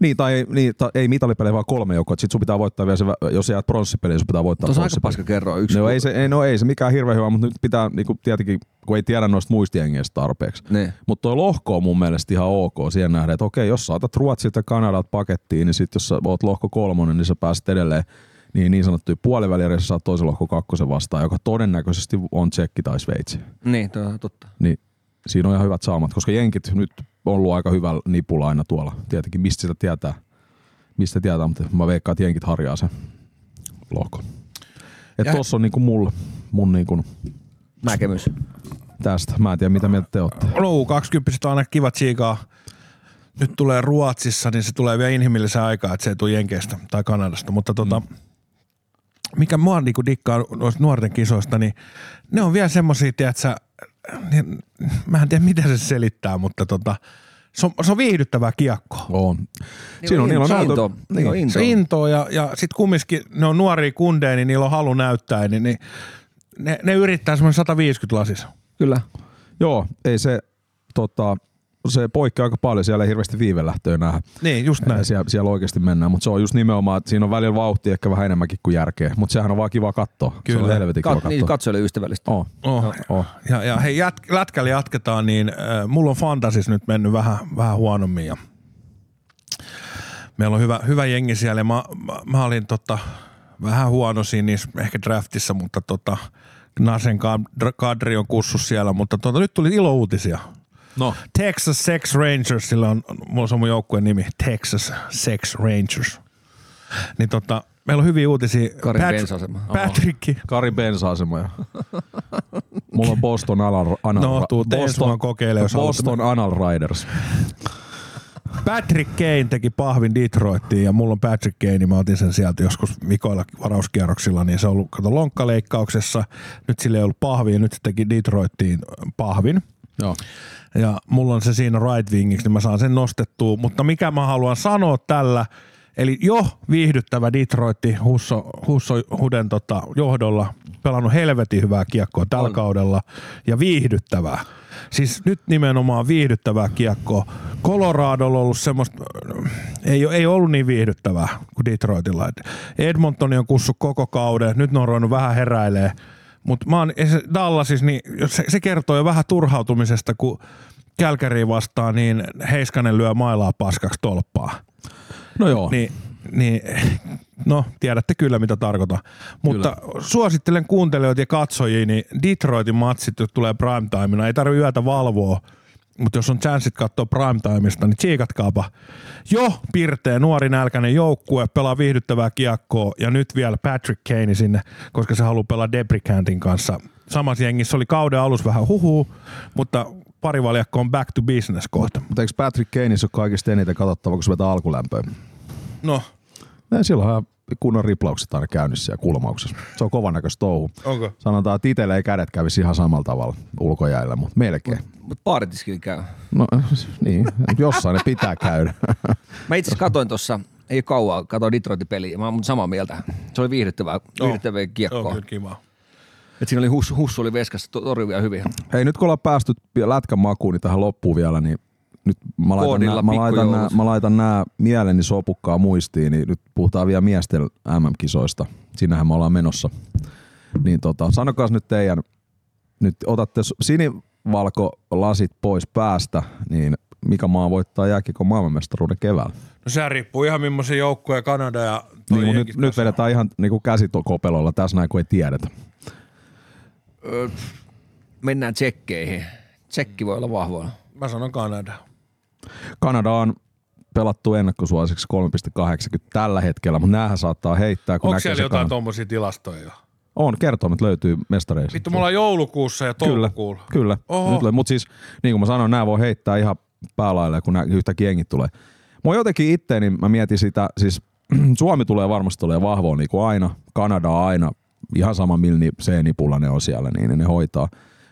Niin, tai, niin, tai ei mitalipelejä, vaan kolme joukkoa. Sitten sun pitää voittaa vielä se, jos jäät pronssipeliin, niin sun pitää voittaa Tuossa aika paska kerroin. Yksi, No ei, se, ei, no ei se mikään hirveän hyvä, mutta nyt pitää niinku, tietenkin, kun ei tiedä noista muistiengeistä tarpeeksi. Niin. Mutta toi lohko on mun mielestä ihan ok siihen nähden, että okei, jos saatat Ruotsilta ja Kanadalta pakettiin, niin sitten jos sä oot lohko kolmonen, niin sä pääset edelleen niin, niin sanottuja puolivälierissä saat toisen lohko kakkosen vastaan, joka todennäköisesti on Tsekki tai Sveitsi. Niin, totta. Niin siinä on ihan hyvät saamat, koska jenkit nyt ollut aika hyvällä nipulla aina tuolla. Tietenkin mistä sitä tietää, mistä tietää, mutta mä veikkaan, että jenkit harjaa sen lohkon. Että Ja- tossa on niinku mulla, mun niinku Näkemys. tästä. Mä en tiedä, mitä mieltä te ootte. No, 20 on aina kiva tsiikaa. Nyt tulee Ruotsissa, niin se tulee vielä inhimillisen aikaa, että se ei tule Jenkeistä tai Kanadasta. Mutta tota, mikä mua niinku dikkaa noista nuorten kisoista, niin ne on vielä semmosia, tiedätkö, niin, mä en tiedä mitä se selittää, mutta tota, se on, se on viihdyttävää kiekkoa. On. Niin on into- into. Niin on Niin. into. Se intoo ja, ja sitten kumminkin ne on nuoria kundeja, niin niillä on halu näyttää, niin, niin ne, ne yrittää semmoinen 150 lasissa. Kyllä. Joo, ei se, tota, se poikkeaa aika paljon. Siellä ei hirveästi viivelähtöä nähdä. Niin, just näin. Siellä, siellä oikeasti mennään, mutta se on just nimenomaan, että siinä on välillä vauhtia ehkä vähän enemmänkin kuin järkeä. Mutta sehän on vaan kiva katsoa. Se Kyllä. on helvetin kiva Kat, niin, katsoa. katsojille ystävällistä. Oh. Oh. Oh. Ja, ja hei, jät, lätkällä jatketaan, niin äh, mulla on fantasis nyt mennyt vähän, vähän huonommin. Ja meillä on hyvä, hyvä jengi siellä ja mä, mä, mä olin tota, vähän huono siinä niissä ehkä draftissa, mutta tota, Nasen kad- kadri on kussus siellä, mutta tota, nyt tuli ilouutisia. No. Texas Sex Rangers, sillä on, mulla on mun joukkueen nimi, Texas Sex Rangers. Niin tota, meillä on hyviä uutisia. Karin Pat- bensa-asema. Patrick, Kari bensa-asema. ja- Mulla on Boston Anal, anal No, tuu Teesuman kokeile, jos haluat. Boston Anal Riders. Patrick Kane teki pahvin Detroittiin ja mulla on Patrick Kane, niin mä otin sen sieltä joskus vikoilla varauskierroksilla, niin se on ollut kato lonkkaleikkauksessa, nyt sillä ei ollut pahvi ja nyt se teki Detroittiin pahvin. Joo. Ja mulla on se siinä right wingiksi, niin mä saan sen nostettua, mutta mikä mä haluan sanoa tällä, eli jo viihdyttävä Detroitti Husso, Husso Huden tota, johdolla, pelannut helvetin hyvää kiekkoa tällä On. kaudella ja viihdyttävää. Siis nyt nimenomaan viihdyttävää kiekkoa. Coloradolla on ollut semmoista, ei, ei ollut niin viihdyttävää kuin Detroitilla. Et Edmontoni on kussu koko kauden, nyt ne on ruvennut vähän heräilee. Mutta mä oon se Dallasissa, niin se, se kertoo jo vähän turhautumisesta, kun Kälkäriin vastaan, niin Heiskanen lyö mailaa paskaksi tolppaa. No joo. Niin, niin, no tiedätte kyllä mitä tarkoitan. Mutta kyllä. suosittelen kuuntelijoita ja katsojia, niin Detroitin matsit, jos tulee primetimeina, ei tarvitse yötä valvoa, mutta jos on chanssit katsoa primetimeista, niin tsiikatkaapa. Jo pirteä nuori nälkäinen joukkue, pelaa viihdyttävää kiekkoa ja nyt vielä Patrick Kane sinne, koska se haluaa pelaa Debricantin kanssa. Samassa jengissä oli kauden alus vähän huhuu, mutta parivaljakko on back to business kohta. Mutta eikö Patrick Kaneissa ole kaikista eniten katsottava, kun se vetää alkulämpöä? No, Ei, silloin on kunnon riplaukset aina käynnissä ja kulmauksessa. Se on kovan näköistä touhu. onko? Sanotaan, että itselle ei kädet kävisi ihan samalla tavalla ulkojäillä, mutta melkein. Mutta baaritiskillä käy. No niin, jossain ne pitää käydä. Mä itse asiassa katoin tuossa, ei ole kauaa, katoin Detroitin peliä. Mä oon samaa mieltä. Se oli viihdyttävää, viihdyttävää Joo, kiekkoa. kyllä kiva. Et siinä oli hussu, hussu oli veskassa, to- torjuvia hyviä. Hei, nyt kun ollaan päästy lätkän makuun niin tähän loppuun vielä, niin nyt mä laitan, nää, mä, laitan nää, mä laitan nää mieleni sopukkaa muistiin, niin nyt puhutaan vielä miesten MM-kisoista. Sinähän me ollaan menossa. Niin tota, sanokaa nyt teidän, nyt otatte s- sinivalko lasit pois päästä, niin mikä maa voittaa jääkiekon maailmanmestaruuden keväällä? No se riippuu ihan millaisia joukkoja Kanada ja Niin, nyt, jenkit nyt kanssa. vedetään ihan niin käsitokopelolla tässä näin, kun ei tiedetä. Mennään tsekkeihin. Tsekki voi olla vahvoilla. Mä sanon Kanada. Kanada on pelattu ennakkosuosiksi 3,80 tällä hetkellä, mutta näähän saattaa heittää, kun Onko siellä jotain tommosia tilastoja jo? On, kertoimet löytyy mestareista. Vittu, mulla on joulukuussa ja Kyllä, toukokuulla. kyllä. Nyt, mutta siis niin kuin mä sanoin, nämä voi heittää ihan päälaille, kun nämä yhtäkkiä jengit tulee. Mua jotenkin itse, niin mä mietin sitä, siis Suomi tulee varmasti olemaan vahvoa niin kuin aina, Kanada aina, ihan sama millä ni- C-nipulla ne on siellä, niin ne hoitaa.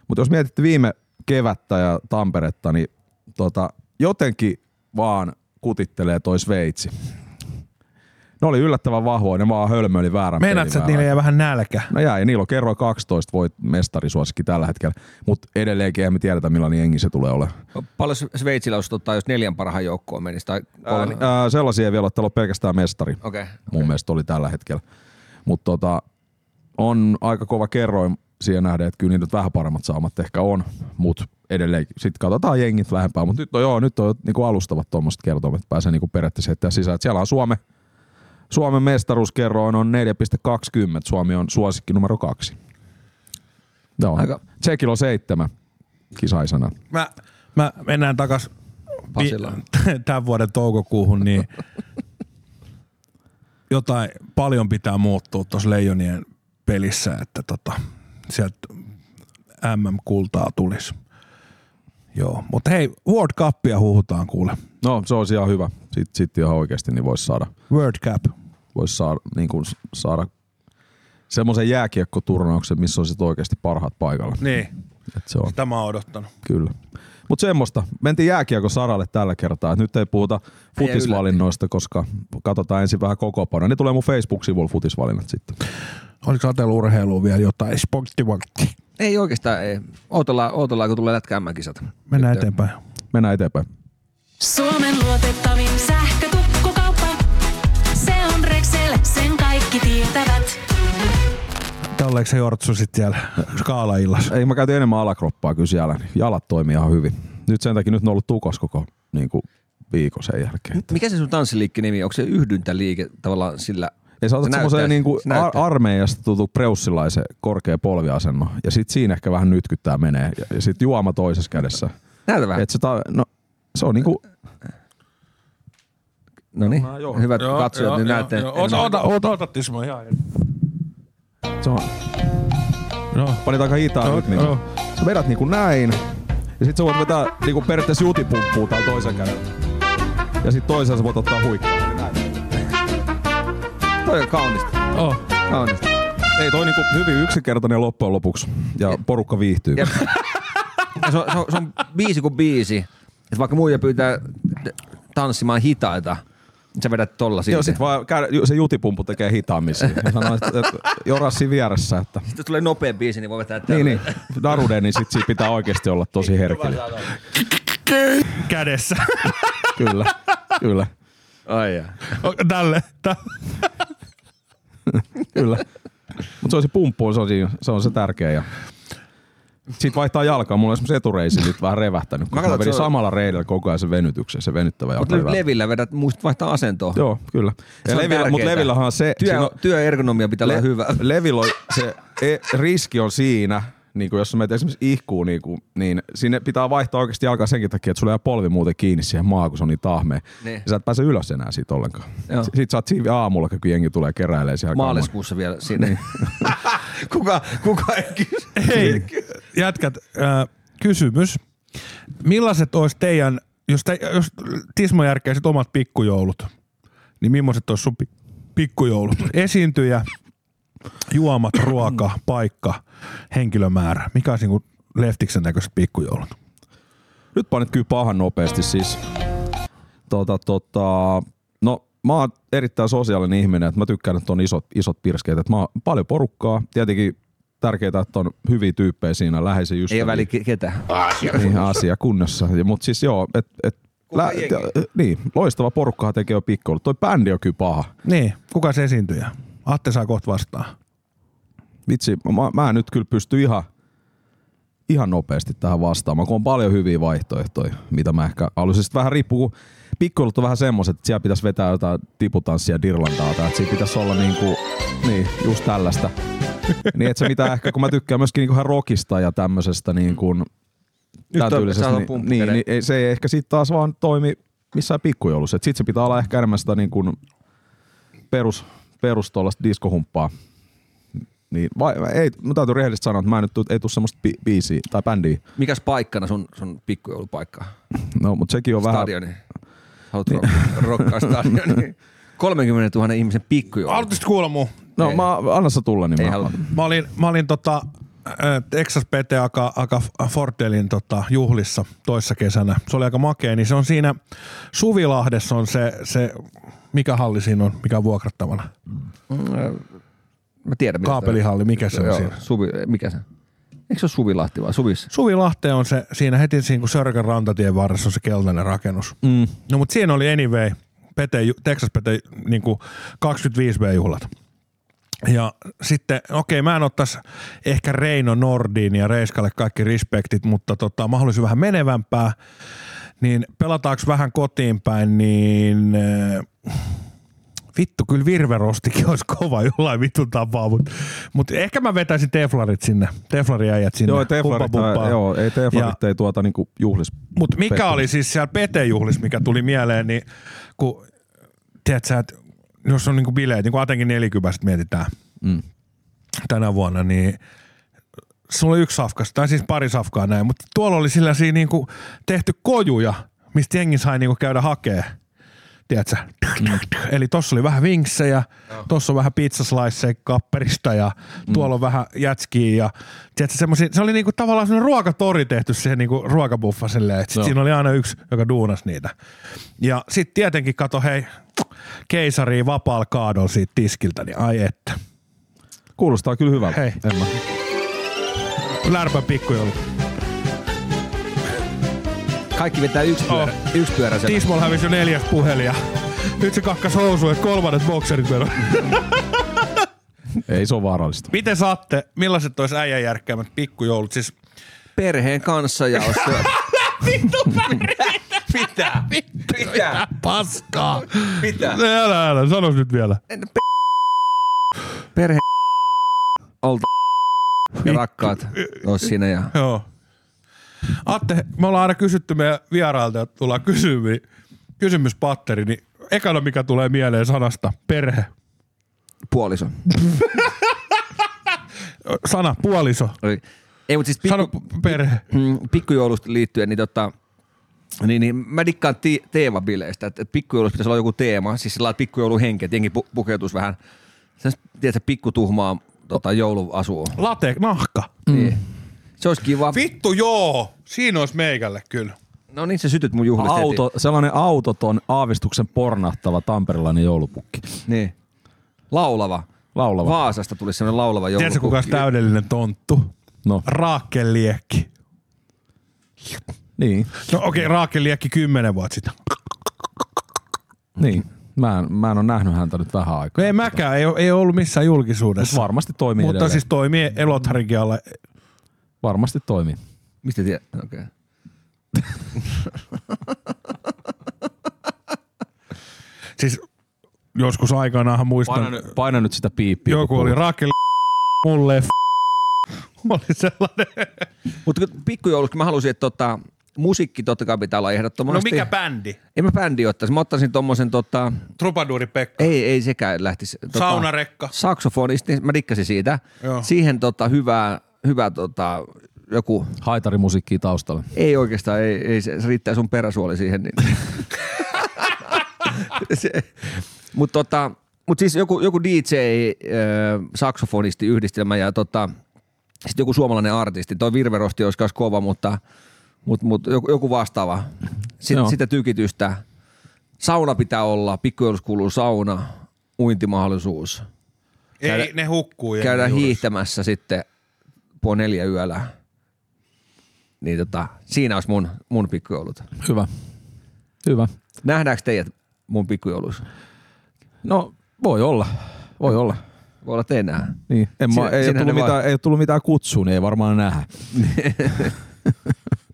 Mutta jos mietitte viime kevättä ja Tamperetta, niin tota, jotenkin vaan kutittelee toi Sveitsi. Ne oli yllättävän vahvoja, ne vaan hölmöili väärän Meinaat sä, että niillä jää vähän nälkä? No jäi, niillä on kerroin 12 voit mestarisuosikki tällä hetkellä, mutta edelleenkin emme tiedetä millainen jengi se tulee olemaan. Paljon Sveitsillä olisi tota, jos neljän parhaan joukkoon menisi? Tai Ää, kolme? ni- ää, sellaisia ei vielä ole, pelkästään mestari. Okei. Okay. Mun mielestä oli tällä hetkellä. Mutta tota, on aika kova kerroin siihen nähden, että kyllä niitä vähän paremmat saamat ehkä on, mutta edelleen sitten katsotaan jengit lähempää. Mutta nyt on joo, nyt on niinku alustavat tuommoiset kertomat, että pääsee niinku periaatteessa heittää sisään. Et siellä on Suome, Suomen mestaruuskerroin on 4,20, Suomi on suosikki numero kaksi. Joo, Aika- Tsekillä on seitsemän kisaisena. Mä, mä mennään takas Pasilaan. tämän vuoden toukokuuhun, niin jotain paljon pitää muuttua tuossa Leijonien pelissä, että tota, sieltä MM-kultaa tulisi. Joo, mutta hei, World Cupia huhutaan kuule. No, se olisi ihan hyvä. Sitten sit ihan oikeasti niin voisi saada, World Cup. vois saada, niin kuin saada semmoisen jääkiekkoturnauksen, missä on oikeasti parhaat paikalla. Niin, Et se on, sitä mä oon odottanut. kyllä. Mutta semmoista. Mentiin jääkiekko saralle tällä kertaa. Et nyt ei puhuta futisvalinnoista, koska katsotaan ensin vähän kokoopanoa. Ne tulee mun Facebook-sivulla futisvalinnat sitten. Oliko urheilua vielä jotain? Sporttivakti. Ei oikeastaan, ei. Ootellaan, ootellaan kun tulee lätkä MM-kisat. Mennään eteenpäin. Mennään eteenpäin. Suomen luotettavin Tälleekö se Jortsu sitten siellä skaalaillassa? Ei, mä käytin enemmän alakroppaa kyllä siellä. niin Jalat toimii ihan hyvin. Nyt sen takia nyt on ollut tukos koko niin kuin viikon sen jälkeen. Mikä se sun tanssiliikke nimi? Onko se yhdyntäliike tavallaan sillä? Ja sä otat Se semmoisen näyttää- niinku se ar- armeijasta tuttu preussilaisen korkea polviasenno. Ja sit siinä ehkä vähän nytkyttää menee. Ja, ja sit juoma toisessa kädessä. Näytä vähän. Et se, ta- no, se on niinku, No niin, No, joo. hyvät katsojat, niin näette. Ota, ota, ota, ota Tismo ihan. Se on, No. panit aika hitaan Joo, nyt. Niinku. joo. Sä vedät niinku näin. Ja sit sä voit vetää niinku periaatteessa jutipumppua täällä toisen kädellä. Ja sit toisella sä voit ottaa huikkaa. Toi on kaunista. Oh. kaunista. Ei toi niinku hyvin yksinkertainen loppujen lopuksi. Ja porukka viihtyy. Ja- Ja se, on, se, on, se on biisi kuin biisi. Et vaikka muija pyytää tanssimaan hitaita, niin sä vedät tolla silti. Joo, sit vaan käydä, se jutipumpu tekee hitaammin siinä. Ja sanoo, että, että Jorassi vieressä, että Sitten tulee nopea biisi, niin voi vetää tällä. Niin, niin. Darude, niin sit siinä pitää oikeasti olla tosi herkillä. Kädessä. Kyllä, kyllä, Ai jaa. Tälle. Tälle. kyllä. Mutta se on se pumppu, se on, se on se tärkeä. Ja sitten vaihtaa jalkaa. Mulla on esimerkiksi etureisi nyt vähän revähtänyt, kun Mä mä, vedin se samalla reidellä koko ajan se venytyksen, se venyttävä jalka. Mutta levillä vedät, muistat vaihtaa asentoa. Joo, kyllä. Se Ja on levillä, mutta levillähän on se... Työ, on- työergonomia pitää olla hyvä. Levillä on se e, riski on siinä, niin kuin jos sä menet esimerkiksi ihkuun, niin, kuin, niin sinne pitää vaihtaa oikeasti jalkaa senkin takia, että sulla jää polvi muuten kiinni siihen maahan, kun se on niin tahmea. Niin. Ja sä et pääse ylös enää siitä ollenkaan. Joo. S- Sit sä oot siinä aamulla, kun jengi tulee keräilemään siellä. Maaliskuussa vielä sinne. kuka, kuka ei kysy? Hei, jätkät, äh, kysymys. Millaiset olisi teidän, jos, te, jos Tismo järkkäisit omat pikkujoulut, niin millaiset olisi sun pi- pikkujoulut? Esiintyjä, juomat, ruoka, paikka, henkilömäärä. Mikä olisi niin leftiksen näköiset pikkujoulut? Nyt panit kyllä pahan nopeasti siis. Tota, tota, no mä oon erittäin sosiaalinen ihminen, että mä tykkään, että on isot, isot pirskeet, että mä oon paljon porukkaa. Tietenkin tärkeää, että on hyviä tyyppejä siinä, läheisiä Ei ystäviä. ole väli ke- ketä. Niin, asia kunnossa. Ja, mut siis joo, et, et, lä, t- niin, loistava porukkahan tekee jo pikkuilu. Toi bändi on kyllä paha. Niin, kuka se esiintyjä? Atte saa kohta vastaan. Vitsi, mä, mä nyt kyllä pystyn ihan, ihan nopeasti tähän vastaamaan, kun on paljon hyviä vaihtoehtoja, mitä mä ehkä haluaisin. Sitten vähän riippuu, kun pikkuilut on vähän semmoiset, että siellä pitäisi vetää jotain tiputanssia Dirlandaa, tai että siinä pitäisi olla niinku, niin, just tällaista. niin että se mitä ehkä, kun mä tykkään myöskin niinku ihan rockista ja tämmöisestä niin kuin, Nyt on- niin, niin, niin, se ei ehkä sitten taas vaan toimi missään pikkujoulussa. Sitten se pitää olla ehkä enemmän sitä niin kuin perus, perus diskohumppaa. Niin, vai, ei, mä täytyy rehellisesti sanoa, että mä en nyt tuu, ei tuu semmoista bi- biisiä tai bändiä. Mikäs paikkana sun, sun pikkujoulupaikka? No, mutta sekin on vähän... Haluat niin. rokkaa stadioni. 30 000 ihmisen pikkujoulu. Haluaisitko kuulla mun? No, Ei. mä, anna sä tulla, niin Ei mä, halua. Mä olin, mä olin tota, äh, Texas PT aka, aka Fordelin tota, juhlissa toissa kesänä. Se oli aika makea, niin se on siinä Suvilahdessa on se, se mikä halli siinä on, mikä on vuokrattavana? Mä tiedän. Kaapelihalli, mikä se on Joo, siinä? Suvi, mikä se? Eikö se ole Suvilahti vai Suvis? Suvilahte on se, siinä heti siinä kun Sörkän rantatien varressa on se keltainen rakennus. Mm. No mutta siinä oli anyway, Pete, Texas Pete niin 25B-juhlat. Ja sitten, okei, mä en ottaisi ehkä Reino Nordin ja Reiskalle kaikki respektit, mutta tota, haluaisin vähän menevämpää. Niin pelataanko vähän kotiin päin, niin äh, vittu, kyllä Virverostikin olisi kova jollain vitun tapaa, mutta mut ehkä mä vetäisin Teflarit sinne, Teflariäijät sinne. Joo, teflarit, buppaa. joo, ei teflarit ei tuota niinku juhlis. Mutta mikä Pettynyt. oli siis siellä PT-juhlissa, mikä tuli mieleen, niin kun, tiedätkö sä, että jos on niinku bileet, niin kuin Atenkin 40 mietitään Mm. tänä vuonna, niin sulla oli yksi safka, tai siis pari safkaa näin, mutta tuolla oli sellaisia niinku tehty kojuja, mistä jengi sai niinku käydä hakee. Tiedätkö? Mm. Eli tossa oli vähän vinksejä, tossa on vähän pizzasliceja kapperista ja Mm. tuolla on vähän jätskiä ja tiedätkö, semmosia, se oli niinku tavallaan semmoinen ruokatori tehty siihen niinku ruokabuffa silleen, että sit Joo. siinä oli aina yksi, joka duunas niitä. Ja sitten tietenkin kato, hei, keisari vapaalla kaadolla siitä tiskiltä, niin ai että. Kuulostaa kyllä hyvältä. Hei. En mä. Lärpän pikkujoulu. Kaikki vetää yksi pyörä, oh. yksi. Tismol hävisi jo neljäs puhelin ja nyt se kakkas housuun, että kolmannet bokserit meno. Ei se ole vaarallista. Miten saatte, millaiset olisi äijän järkkäämät pikkujoulut? Siis Perheen kanssa ja jos Mitä? Mitä? Paskaa. Mitä? Älä, älä, sanos nyt vielä. Perhe olta ja rakkaat ois siinä ja Joo. Atte, me ollaan aina kysytty meidän vierailta, että tullaan kysymys, kysymyspatteri, niin ekana mikä tulee mieleen sanasta perhe. puoliso. Sana puoliso. Oli- Ei, mutta siis Sano pikku, p- perhe. mm, pikkujoulusta liittyen, niin tota, niin, niin mä dikkaan ti- teemabileistä, että, että pikkujoulussa pitäisi olla joku teema, siis sellainen pikkujouluhenki, että jengi pu- pukeutuisi vähän, sen, tiedätkö, pikkutuhmaa tota, jouluasuun. Late, nahka. Mm. Niin. Se olisi kiva. Vittu joo, siinä olisi meikälle kyllä. No niin, sä sytyt mun juhlista Auto, sellainen autoton, aavistuksen pornahtava tamperilainen joulupukki. heti. Niin. Laulava. Laulava. Vaasasta tuli semmoinen laulava joulupukki. Tiedätkö kuka olisi täydellinen tonttu? No, Raakel Liekki. niin. No okei, okay, Raakel Liekki kymmenen vuotta sitten. Niin. Mä en, mä en ole nähnyt häntä nyt vähän aikaa. Ei mäkään, ei, ei ollut missään julkisuudessa. Mutta varmasti toimii Mutta edelleen. siis toimii Elotharinkin alla. Varmasti toimii. Mistä tiedät? Okei. Okay. Siis joskus aikanaanhan muistan, Paina nyt, paina nyt sitä piippiä. joku oli. Raakel mulle f- oli sellainen. Mutta pikkujouluksi mä halusin, että tota, musiikki totta kai pitää olla No ehdottomasti. mikä bändi? En mä bändi ottaisi. Mä ottaisin tommosen tota, Trupaduuri Pekka. ei, ei sekään lähtisi. Tota, Saunarekka. Saksofonisti, mä dikkasin siitä. Joo. Siihen tota, hyvää, hyvä tota, joku, Haitarimusiikkia taustalla. ei oikeastaan, ei, ei se, se riittää sun peräsuoli siihen. Niin. Mutta tota, mut siis joku, joku DJ, äh, saksofonisti yhdistelmä ja tota, sitten joku suomalainen artisti. Toi Virverosti olisi myös kova, mutta, mutta, mutta joku, joku vastaava. Sitten, Joo. sitä tykitystä. Sauna pitää olla, pikkujoulussa kuuluu sauna, uintimahdollisuus. Käydä- Ei, ne hukkuu. Käydään hiihtämässä sitten puoli neljä yöllä. Niin tota, siinä olisi mun, mun pikkujoulut. Hyvä. Hyvä. Nähdäänkö teidät mun pikkujouluissa? No, voi olla. Voi olla. Voi olla te enää. Niin. En mä, ei, ole mitään, vaan- ei ole tullut mitään kutsua, niin ei varmaan nähdä.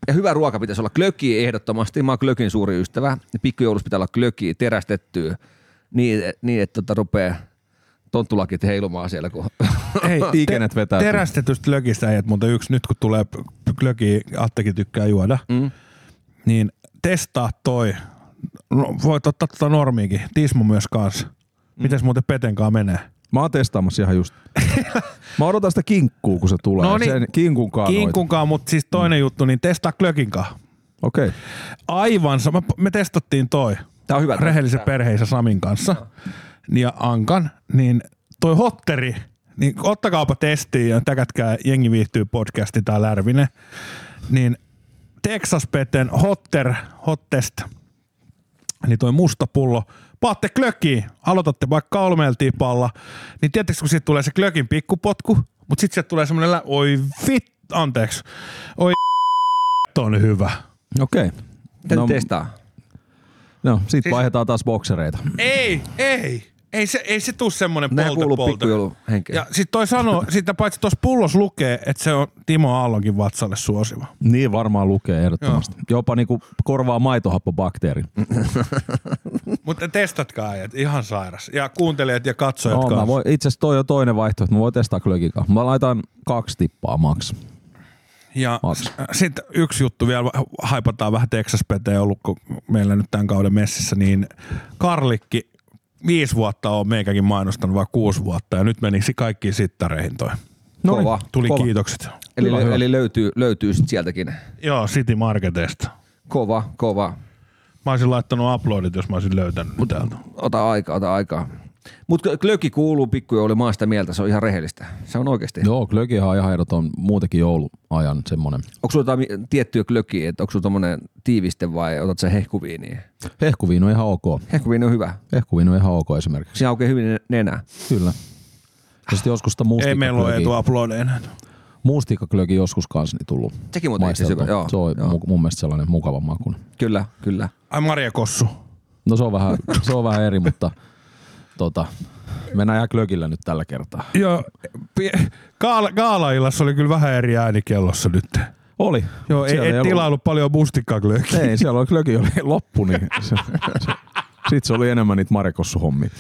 Ja hyvä ruoka pitäisi olla klöki ehdottomasti. Mä oon klökin suuri ystävä. Pikkujoulussa pitää olla klöki terästettyä niin, niin että tota rupeaa tonttulakit heilumaan siellä. Kun... Ei, Ikenet vetää. Terästetystä lökistä äijät, mutta yksi nyt kun tulee klöki, Attekin tykkää juoda, Mm. niin testaa toi no, voit ottaa tota normiikin. Tismo myös kanssa. Mites muuten Petenkaan menee? Mä oon testaamassa ihan just. Mä odotan sitä kinkkuu, kun se tulee. No niin. Sen kinkun kanssa. Kinkunkaan, mutta siis toinen juttu, niin testaa Klökinkaan. Okei. Okay. Aivan sama. Me testattiin toi. Tää on hyvä. Rehellisen perheisä Samin kanssa ja Ankan, niin toi hotteri, niin ottakaapa testiin ja täkätkää Jengi viihtyy podcasti tai Lärvinen, niin Texas Peten hotter, hottest, niin toi musta pullo, paatte klökiin, aloitatte vaikka kolmella tipalla, niin tietysti kun siitä tulee se klökin pikkupotku, mutta sitten sieltä tulee semmoinen, lä- oi vit, anteeksi, oi on hyvä. Okei. Okay. No, testaa. no, sit siis... vaihdetaan taas boksereita. Ei, ei. Ei se, ei se tuu semmonen Nehän polta polta. Ja sit toi sanoo, sitä paitsi tuossa pullos lukee, että se on Timo Aallonkin vatsalle suosiva. Niin varmaan lukee ehdottomasti. Joo. Jopa niinku korvaa maitohappobakteeri. Mutta testatkaa äijät, ihan sairas. Ja kuuntelijat ja katsojat No, kanssa. itse asiassa toi on toinen vaihtoehto. Mä voin testaa klökikaa. Mä laitan kaksi tippaa maks. Ja sitten yksi juttu vielä, haipataan vähän Texas PT ollut kun meillä nyt tämän kauden messissä, niin Karlikki viisi vuotta on meikäkin mainostanut, vai kuusi vuotta, ja nyt menisi kaikkiin sittareihin toi. No Kova. Tuli Kova. kiitokset. Eli, Hyvä, hyvä. eli löytyy, löytyy sit sieltäkin. Joo, City Marketista. Kova, kova. Mä olisin laittanut uploadit, jos mä olisin löytänyt Mut, täältä. Ota aikaa, ota aikaa. Mutta klöki kuuluu pikkujoulu, mä oon sitä mieltä, se on ihan rehellistä. Se on oikeasti. Joo, klökihan on ihan ehdoton muutenkin jouluajan semmonen. Onko sulla jotain tiettyä klökiä, että onko sulla tommonen tiiviste vai otat sen hehkuviiniä? Hehkuviino on ihan ok. Hehkuviini on hyvä. Hehkuviino on ihan ok esimerkiksi. Siinä aukeaa hyvin nenä. Kyllä. Ja sitten joskus sitä Ei meillä ole etu uploadeja enää. Mustikkaklöki joskus kanssa niin tullut Sekin muuten hyvä, joo, Se on joo. mu- mun mielestä sellainen mukava maku. Kyllä, kyllä. Ai Maria Kossu. No se on vähän, se on vähän eri, mutta tota, mennään ihan klökillä nyt tällä kertaa. Joo, gaala, gaalaillassa oli kyllä vähän eri ääni kellossa nyt. Oli. Joo, ei, ollut- tilailu paljon mustikkaklökiä. Ei, siellä oli klöki oli loppu, niin se, se, sitten se oli enemmän niitä Marekossu-hommia.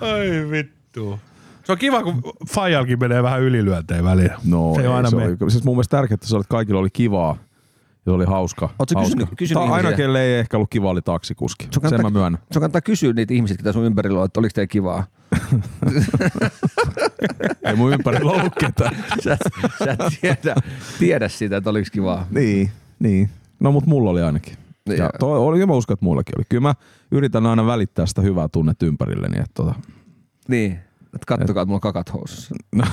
Ai vittu. Se on kiva, kun Fajalkin menee vähän ylilyöntejä väliin. No, se ei ei, aina se mene. oli, siis mun mielestä tärkeää, että se oli, että kaikilla oli kivaa se oli hauska. Ootko hauska. kysynyt- kysynyt Ta- aina kelle ei ehkä ollut kiva, oli taksikuski. Se on Sen kannattaa- mä myönnän. Se kannattaa kysyä niitä ihmisiä, jotka sun ympärillä on, että oliko teillä kivaa. Ei mun ympärillä ollut ketään. Sä, sä et tiedä, tiedä sitä, että oliko kivaa. Niin, niin. No mut mulla oli ainakin. Niin, Ja toi, oli, mä uskon, että mullakin oli. Kyllä mä yritän aina välittää sitä hyvää tunnetta ympärilleni. Että tota, Niin, että kattokaa, että mulla on kakat housussa.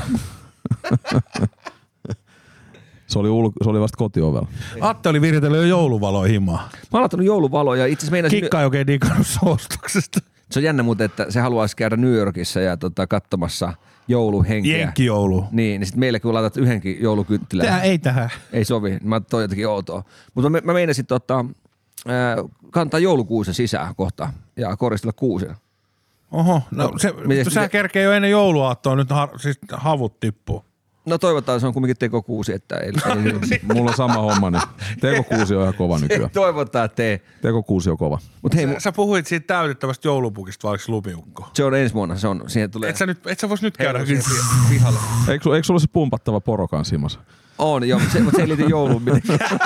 se, oli ul, se oli vasta kotiovella. Atte oli viritellyt jo jouluvaloa himaa. Mä oon laittanut jouluvaloja. Itse asiassa meinasin, Kikka ei oikein digannut suostuksesta. se on jännä muuten, että se haluaisi käydä New Yorkissa ja tota, katsomassa jouluhenkeä. Jenkkijoulu. Niin, niin sitten meille kun laitat yhdenkin joulukynttilän, Tää ei tähän. ei sovi. Mä toi jotenkin outoa. Mutta mä, mä meinasin tota, kantaa joulukuusen sisään kohta ja koristella kuusen. Oho, no se, miten- sä miten- kerkee jo ennen jouluaattoa, nyt har, siis havut tippuu. No toivotaan, se on kumminkin tekokuusi, että ei, ei, Mulla on sama homma nyt. Tekokuusi on ihan kova nykyään. toivotaan, että ei. Tekokuusi on kova. Mutta hei, Sä, mu- sä puhuit siitä täytettävästä joulupukista, vai oliko se lumiukko? se on ensi vuonna, se on, siihen tulee Et sä, nyt, et sä vois nyt käydä Heilu siihen pi- pihalle. Eikö, eikö sulla se pumpattava poro kanssa himassa? On, joo, mutta se, mutta se ei liity jouluun mitenkään.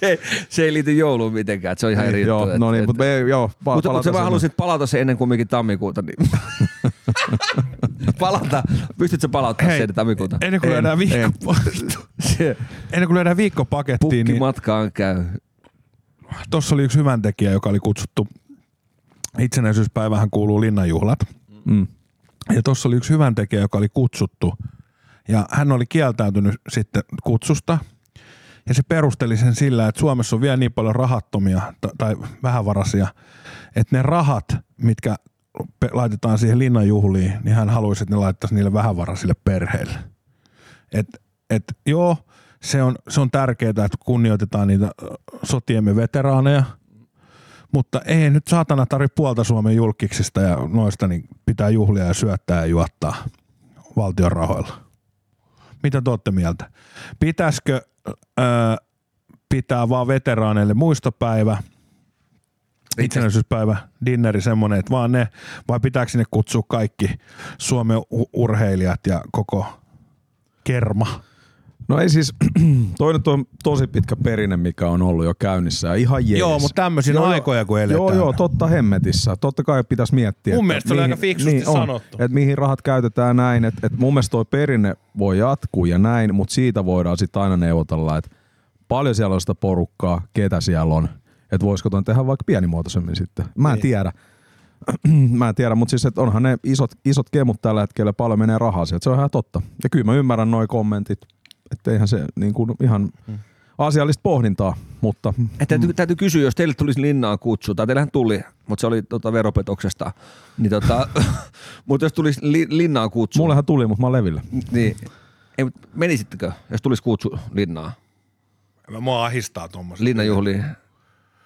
se, se ei liity jouluun mitenkään, se on ihan eri joo, juttu. no niin, mutta me, joo, pa- mutta, mutta palataan sä vaan halusit palata se ennen kumminkin tammikuuta, niin palata, pystytkö palauttaa Hei, sen tammikuuta? Ennen kuin En, lyödään viikko, Se ennen kuin lyödään viikkopakettiin, pukki niin matkaan käy. tuossa oli yksi hyvän tekijä, joka oli kutsuttu itsenäisyyspäivähän kuuluu linnanjuhlat. Mm. Ja tuossa oli yksi hyvän tekijä, joka oli kutsuttu. Ja hän oli kieltäytynyt sitten kutsusta. Ja se perusteli sen sillä, että Suomessa on vielä niin paljon rahattomia tai vähävaraisia, että ne rahat, mitkä laitetaan siihen linnanjuhliin, niin hän haluaisi, että ne laittaisi niille vähävaraisille perheille. Et, et, joo, se on, se on tärkeää, että kunnioitetaan niitä sotiemme veteraaneja, mutta ei nyt saatana tarvi puolta Suomen julkiksista ja noista niin pitää juhlia ja syöttää ja juottaa valtion rahoilla. Mitä te olette mieltä? Pitäisikö öö, pitää vaan veteraaneille muistopäivä, itsenäisyyspäivä, dinneri semmoinen, että vaan ne, vai pitääkö sinne kutsua kaikki Suomen urheilijat ja koko kerma? No ei siis, toi nyt on tosi pitkä perinne, mikä on ollut jo käynnissä ja ihan jees. Joo, mutta tämmöisiä aikoja kun eletään. Joo, joo, totta hemmetissä. Totta kai pitäisi miettiä. Mun mielestä oli aika fiksusti on, sanottu. Että mihin rahat käytetään näin. Että et mun mielestä toi perinne voi jatkuu ja näin, mutta siitä voidaan sitten aina neuvotella, että paljon siellä on sitä porukkaa, ketä siellä on. Että voisiko ton tehdä vaikka pienimuotoisemmin sitten. Mä en Niin. tiedä. mä en tiedä, mutta siis että onhan ne isot, isot kemut tällä hetkellä paljon menee rahaa sieltä. Se on ihan totta. Ja kyllä mä ymmärrän noi kommentit, että eihän se niin kuin ihan Hmm. asiallista pohdintaa, mutta Et täytyy, täytyy kysyä, jos teille tulisi linnaan kutsu, tai teillähän tuli, mutta se oli tota veropetoksesta, niin tota, mutta jos tulisi li, linnaan kutsu, mullehan tuli, mutta mä oon levillä. niin ei, menisittekö, jos tulisi kutsu linnaan, Mä mua ahistaa tommoset. linnanjuhliin?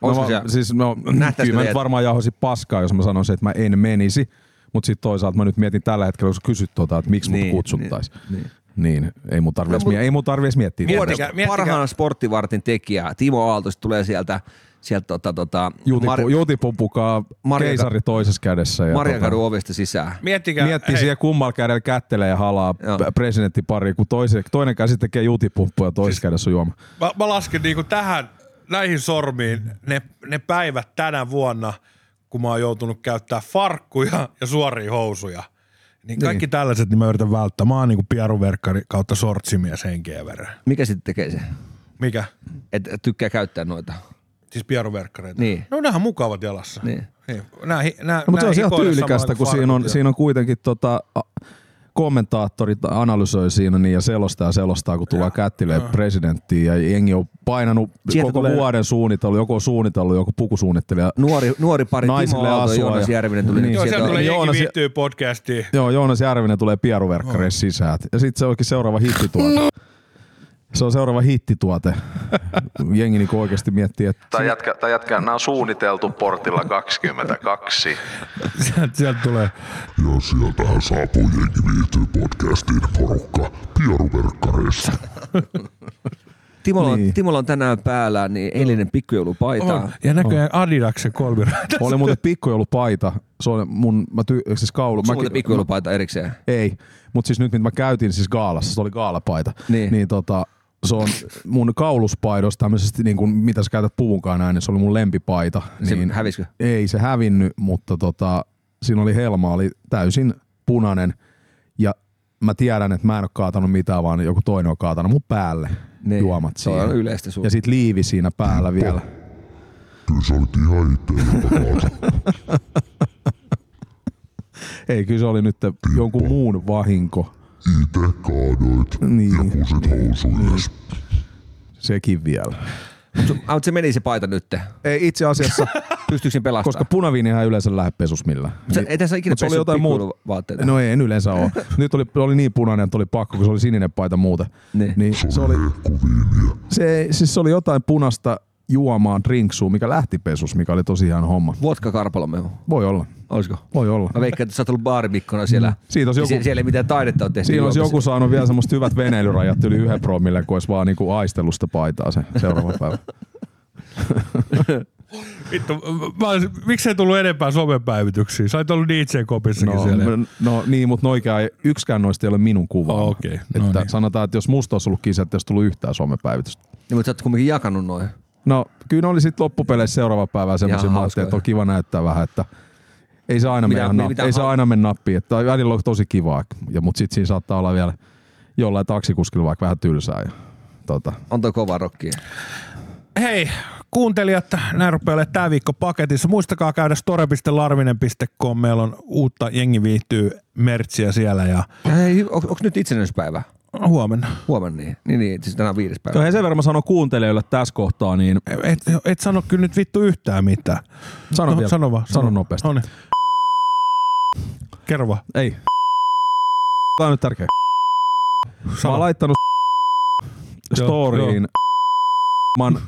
No, Olisiko mä, siellä, siis, no, kyllä mä nyt varmaan jahoisin paskaa, jos mä sanoisin, että mä en menisi. Mutta sitten toisaalta mä nyt mietin tällä hetkellä, kun kysyt tuota, että miksi niin, Niin, mut kutsuttaisiin. niin, Niin, niin. ei mun tarvi No, edes mut- mie- tarvi miettiä. Miettikää-. Vuoden miettikää- parhaan sporttivartin tekijä Timo Aalto tulee sieltä, sieltä tota, tota, Juutipu, juutipupukaa Marja- keisari toisessa kädessä. Ja Marjankadun ovesta sisään. Miettikää, miettii hei, siihen kummalla kädellä kättelee ja halaa Joo. presidentti pari, kun toisen, toinen käsi tekee juutipumppu ja toisessa kädessä on juoma. mä, mä lasken niinku tähän, näihin sormiin ne, ne päivät tänä vuonna, kun mä oon joutunut käyttää farkkuja ja suoria housuja. Niin kaikki niin. tällaiset, niin mä yritän välttää. Mä oon niinku pieruverkkari kautta sortsimies henkeä veren. Mikä sitten tekee se? Mikä? Et tykkää käyttää noita. Siis pieruverkkareita. Niin. No nehän mukavat jalassa. Niin. niin. Nää, nää, No, mutta se on ihan tyylikästä, kun kuin siinä on, siinä on kuitenkin tota, a- kommentaattorit analysoi siinä niin ja selostaa ja selostaa, kun tulee kättileen presidenttiin ja jengi on painanut Sieltä koko tulee- vuoden suunnitellut, joku on suunnitellut, joku pukusuunnittelija. Nuori, nuori pari Timo Naisille Aalto ja asua Joonas Järvinen tuli Niin. Joo, sieltä. siellä tulee Joonas viihtyy podcastiin. Joo, Joonas Järvinen tulee pieruverkkareissa sisään. Ja sitten se onkin seuraava hittituote. Se on seuraava hittituote. Jengi niinku oikeasti miettii, että Tai jätkä, tai jätkä, nämä on suunniteltu portilla 22. Sieltä, sieltä tulee. Ja sieltähän saapuu Jengi viihtyy podcastin porukka pieruverkkareissa. Timolla, on, Niin. Timolla on tänään päällä niin eilinen pikkujoulupaita. On. Ja näköjään Adidaksen kolmiraita. oli muuten pikkujoulupaita. Se on mun, mä ty, siis kaulu. Onko Mä, muuten pikkujoulupaita erikseen? Ei, mutta siis nyt mitä mä käytin siis gaalassa, se oli gaalapaita, Niin. niin tota, se on mun kauluspaidosta tämmöisesti, niin kuin, mitä sä käytät puvunkaan näin, niin se oli mun lempipaita. Se niin, hävisikö? Ei se hävinnyt, mutta tota, siinä oli helma, oli täysin punainen ja mä tiedän, että mä en ole kaatanut mitään, vaan joku toinen on kaatanut mun päälle Niin. juomat Se on siihen. yleistä sun. Ja sit liivi siinä päällä vielä. Kyllä sä olit ihan itse Ei, kyllä se oli nyt jonkun muun vahinko. Ite kaadoit Niin. ja kusit housuilles. Sekin vielä. Mutta se meni se paita nyt. Ei itse asiassa, Pystyykö siinä pelastamaan? koska punaviinihän ei yleensä lähde pesus millään. Sä, ei tässä ikinä se oli jotain muuta. pikkujouluvaatteita. No ei, en yleensä ole. Nyt oli, oli niin punainen, että oli pakko, kun se oli sininen paita muuten. Niin. niin se, oli, se, siis se oli jotain punasta juomaan drinksua, mikä lähti pesus, mikä oli tosi hieno homma. Vodka karpalomehu. Voi olla, Olisiko? voi olla. Mä veikkaan, että sä oot ollut baarimikkona siellä. Siitä olisi Niin joku- sie- Siellä ei mitään taidetta ole tehty. Siinä olisi joku saanut vielä semmoista hyvät veneilyrajat yli yhden promille, kun olisi vaan niinku aistelusta paitaa se seuraava päivä. Vittu, mä olisin, miksei tullut enempää somepäivityksiä? Sä olit ollut DJ-kopissakin No, siellä. no niin, mutta noikään, yksikään noista ei ole minun kuva. Oh, okei. Että No niin. Sanotaan, että jos musta olisi ollut kisa, että olisi tullut yhtään somepäivitystä. Niin, mutta sä oot kumminkin jakanut noin. No kyllä ne oli sitten loppupeleissä seuraava päivä semmoisia, hauskoja. että on kiva näyttää vähän, että ei se aina, Mitä- mene, nappi, mitä ei se hau- aina mene nappiin. Että välillä on tosi kivaa, ja, mutta sitten siinä saattaa olla vielä jollain taksikuskilla vaikka vähän tylsää. Ja, tota. On toi kova rokki. Hei, kuuntelijat, näin rupeaa olemaan tämä viikko paketissa. Muistakaa käydä store.larvinen.com. Meillä on uutta Jengi viihtyy mertsiä siellä ja Hei, on, onko nyt itsenäisyyspäivä? Huomenna. Huomenna niin. Niin, niin siis tänään on viides päivä. Hei, sen verran mä sanon kuuntelijoille tässä kohtaa, niin Et, et sano kyllä nyt vittu yhtään mitään. sano, No, vielä, sano vaan. sano nopeasti. No niin. Kerro vaan. Ei. Tämä on nyt tärkeä. Mä Sano. oon laittanut storyin man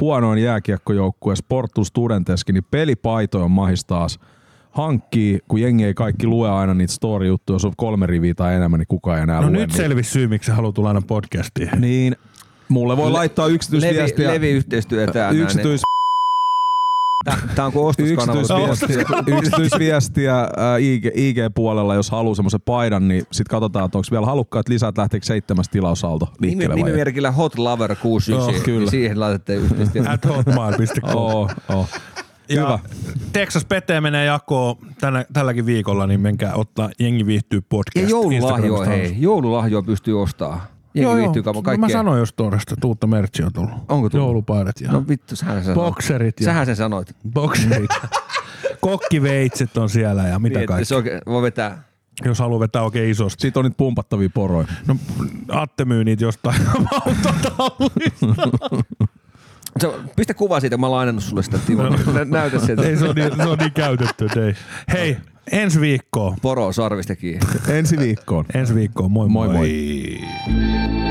huonoin jääkiekkojoukkue Sportus Studenteskin, niin pelipaitoja on mahis taas hankkii, kun jengi ei kaikki lue aina niitä story-juttuja, jos on kolme riviä tai enemmän, niin kukaan ei enää No lue nyt niitä. selvisi syy, miksi sä haluat tulla aina podcastiin. Niin, mulle voi Le- laittaa Levi, yksityisviestiä. Levi yhteistyötä. Yksityis... Tää on kuin ostoskanava. Yksityisviestiä, yksityisviestiä ää, IG, IG-puolella, jos haluaa semmoisen paidan, niin sitten katsotaan, että onko vielä halukkaat lisää, että lähteekö seitsemäs tilausalto Nimi, liikkeelle vai ei. nimimerkillä Hot Lover 69, Joo, kyllä. niin siihen laitatte yhteistyötä. At hotmail.com. Oo, oo. Ja Hyvä. Texas Pete menee jakoon tänä, tälläkin viikolla, niin menkää ottaa Jengi viihtyy podcast. Ja joululahjoa, hei. Joululahjoa pystyy ostamaan. Jengi viihtyy kaupan no kaikkea. Mä sanoin just tuosta, että uutta merchia on tullut. Onko tullut? Joulupaidat ja No vittu, sähän sen bokserit ja Sähän sen sanoit. bokserit. Kokkiveitset on siellä ja mitä Niin, kaikkea. se oikein, voi vetää. Jos haluaa vetää oikein isosti. Sitten on niitä pumpattavia poroja. No, Atte myy niitä jostain autotallista. Pistä kuva siitä, mä oon lainannut sulle sitä Timo. Nä- Näytä sieltä. ei, se on, niin, se on niin käytetty, ei. Hei, ensi viikkoon. Poro sarvista kiinni. Ensi viikkoon. Ensi viikkoon, moi moi. Moi moi.